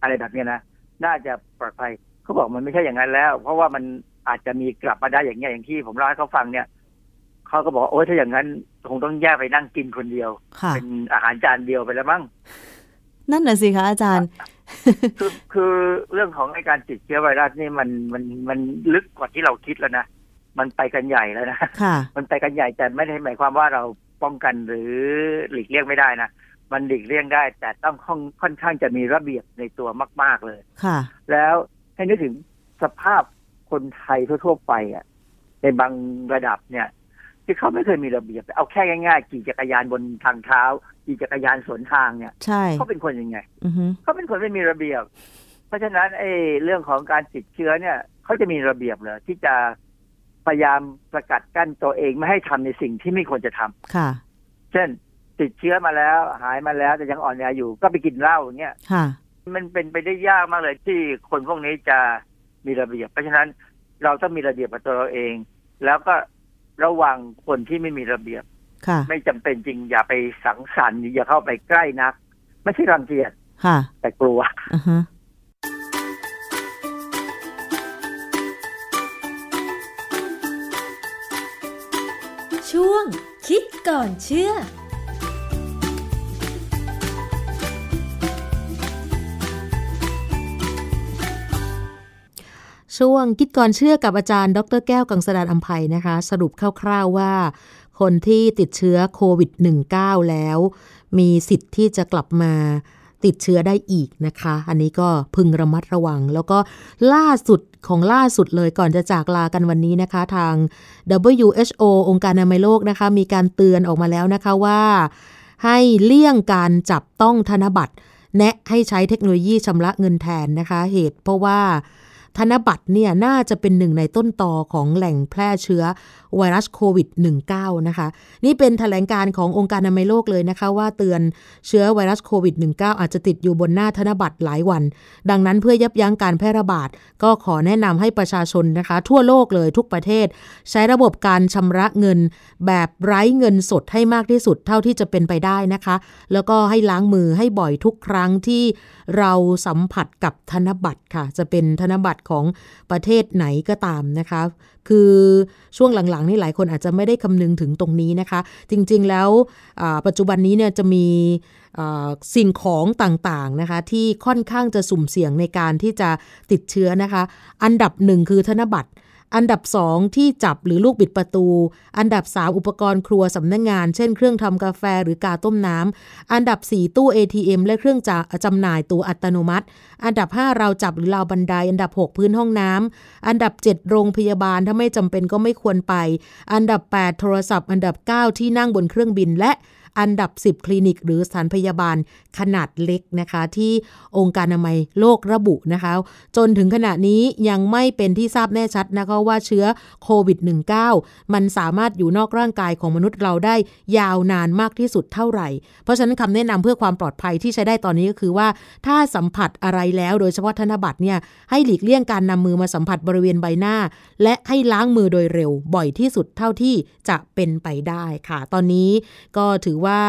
S9: อะไรแบบนี้นะน่าจะปลอดภัยเขาบอกมันไม่ใช่อย่างนั้นแล้ว เพราะว่ามันอาจจะมีกลับมาได้อย่างเงี้ยอย่างที่ผมเล่าให้เขาฟังเนี่ยเขาก็บอกโอ้ถ้าอย่างนั้นคงต้องแยกไปนั่งกินคนเดียวเป็นอาหารจานเดียวไปแล้วมั้ง
S7: นั่นแหละสิคะอาจารย์
S9: คือคือเรื่องของการติดเชื้อไวรัสนี่มันมันมันลึกกว่าที่เราคิดแล้วนะมันไปกันใหญ่แล้วนะมันไปกันใหญ่แต่ไม่ได้หมายความว่าเราป้องกันหรือหลีกเลี่ยงไม่ได้นะมันหลีกเลี่ยงได้ แต่ต้องค่อนข้างจะมีระเบียบในตัวมาก ๆเลย
S7: ค่ะ
S9: แล้วให้นึกถึงสภาพคนไทยทั่วๆไปอะ ในบางระดับเนี่ยที่เขาไม่เคยมีระเบียบ เอาแค่ง่ายๆขี่จักรยานบนทางเท้า ขี่จักรยานสวนทางเนี่ย
S7: ใช่
S9: เขาเป็นคนยังไง
S7: เขา
S9: เป็นคนไม่มีระเบียบ เพราะฉะนั้นไอ้เรื่องของการติดเชื้อเนี่ยเขาจะมีระเบียบเลยที่จะพยายามสกัดกั้นตัวเองไม่ให้ทำในสิ่งที่ไม่ควรจะทำ
S7: ค่ะ
S9: เช่น ติดเชื้อมาแล้ว หายมาแล้วแต่ยังอ่อนแออยู่ ก็ไปกินเหล้าอย่างเงี้ย
S7: ค่ะ
S9: มันเป็นไปได้ยากมากเลยที่คนพวกนี้จะมีระเบียบ เพราะฉะนั้นเราต้องมีระเบียบกับตัวเราเอง แล้วก็ระวังคนที่ไม่มีระเบียบ ไม่จำเป็นจริงอย่าไปสังสรรค์อย่าเข้าไปใกล้นัก ไม่ใช่รังเกียจแต่กลัว
S8: ช่วงคิดก่อนเชื่อ
S2: ช่วงคิดก่อนเชื่อกับอาจารย์ ดรแก้วกังสดานอัมภัยนะคะ สรุปคร่าวๆว่า คนที่ติดเชื้อโควิด -19 แล้ว มีสิทธิ์ที่จะกลับมาติดเชื้อได้อีกนะคะ อันนี้ก็พึงระมัดระวัง แล้วก็ล่าสุดของล่าสุดเลยก่อนจะจากลากันวันนี้นะคะ ทาง WHO องค์การอนามัยโลกนะคะ มีการเตือนออกมาแล้วนะคะว่า ให้เลี่ยงการจับต้องธนบัตร แนะให้ใช้เทคโนโลยีชำระเงินแทนนะคะ เหตุเพราะว่า ธนบัตรเนี่ยน่าจะเป็นหนึ่งในต้นตอของแหล่งแพร่เชื้อไวรัสโควิด -19 นะคะ นี่เป็นแถลงการขององค์การอนามัยโลกเลยนะคะ ว่าเตือนเชื้อไวรัสโควิด -19 อาจจะติดอยู่บนหน้าธนบัตรหลายวัน ดังนั้นเพื่อยับยั้งการแพร่ระบาด ก็ขอแนะนำให้ประชาชนนะคะ ทั่วโลกเลยทุกประเทศ ใช้ระบบการชำระเงิน แบบไร้เงินสดให้มากที่สุดเท่าที่จะเป็นไปได้นะคะ แล้วก็ให้ล้างมือให้บ่อยทุกครั้งที่เราสัมผัสกับธนบัตรค่ะ จะเป็นธนบัตรของประเทศไหนก็ตามนะคะ คือช่วงหลังๆนี่หลายคนอาจจะไม่ได้คำนึงถึงตรงนี้นะคะ จริงๆแล้วปัจจุบันนี้เนี่ยจะมีสิ่งของต่างๆนะคะ ที่ค่อนข้างจะสุ่มเสี่ยงในการที่จะติดเชื้อนะคะ อันดับหนึ่งคือธนบัตร อันดับ 2 ที่จับหรือลูกบิดประตู อันดับ 3 อุปกรณ์ครัวสำนักงงาน เช่นเครื่องทำกาแฟหรือกาต้มน้ำ อันดับ 4 ตู้ ATM และเครื่องจจำหน่ายตัวอัตโนมัติ อันดับ 5 เราจับหรือราวบันได อันดับ 6 พื้นห้องน้ำ อันดับ 7 โรงพยาบาลถ้าไม่จำเป็นก็ไม่ควรไป อันดับ 8 โทรศัพท์ อันดับ 9 ที่นั่งบนเครื่องบินและ อันดับ 10 คลินิก หรือสถานพยาบาลขนาดเล็กนะคะ ที่องค์การอนามัยโลกระบุนะคะ จนถึงขณะนี้ยังไม่เป็นที่ทราบแน่ชัดนะคะว่าเชื้อโควิด -19 มันสามารถอยู่นอกร่างกายของมนุษย์เราได้ยาวนานมากที่สุดเท่าไหร่ เพราะฉะนั้นคำแนะนำเพื่อความปลอดภัยที่ใช้ได้ตอนนี้ก็คือว่า ถ้าสัมผัสอะไรแล้วโดยเฉพาะธนบัตรเนี่ยให้หลีกเลี่ยงการนำมือมาสัมผัสบริเวณใบหน้า และให้ล้างมือโดยเร็วบ่อยที่สุดเท่าที่จะเป็นไปได้ค่ะ ตอนนี้ก็ถือว่า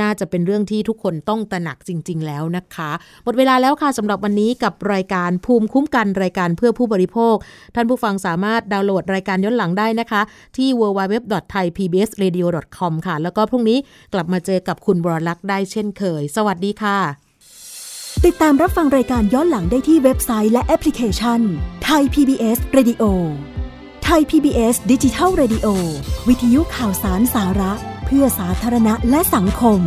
S2: น่าจะเป็นเรื่องที่ทุกคนต้องตระหนักจริง ๆ แล้วนะคะ หมดเวลาแล้วค่ะสำหรับวันนี้กับรายการภูมิคุ้มกันรายการเพื่อผู้บริโภค ท่านผู้ฟังสามารถดาวน์โหลดรายการย้อนหลังได้นะคะ ที่ www.thaipbsradio.com ค่ะ แล้วก็พรุ่งนี้กลับมาเจอกับคุณบรลักษ์ได้เช่นเคย สวัสดีค่ะ
S7: ติดตามรับฟังรายการย้อนหลังได้ที่เว็บไซต์และแอปพลิเคชันไทย PBS Radio ไทย PBS ดิจิทัล Radio วิทยุข่าวสารสาระ พื่อสาธารณะและสังคม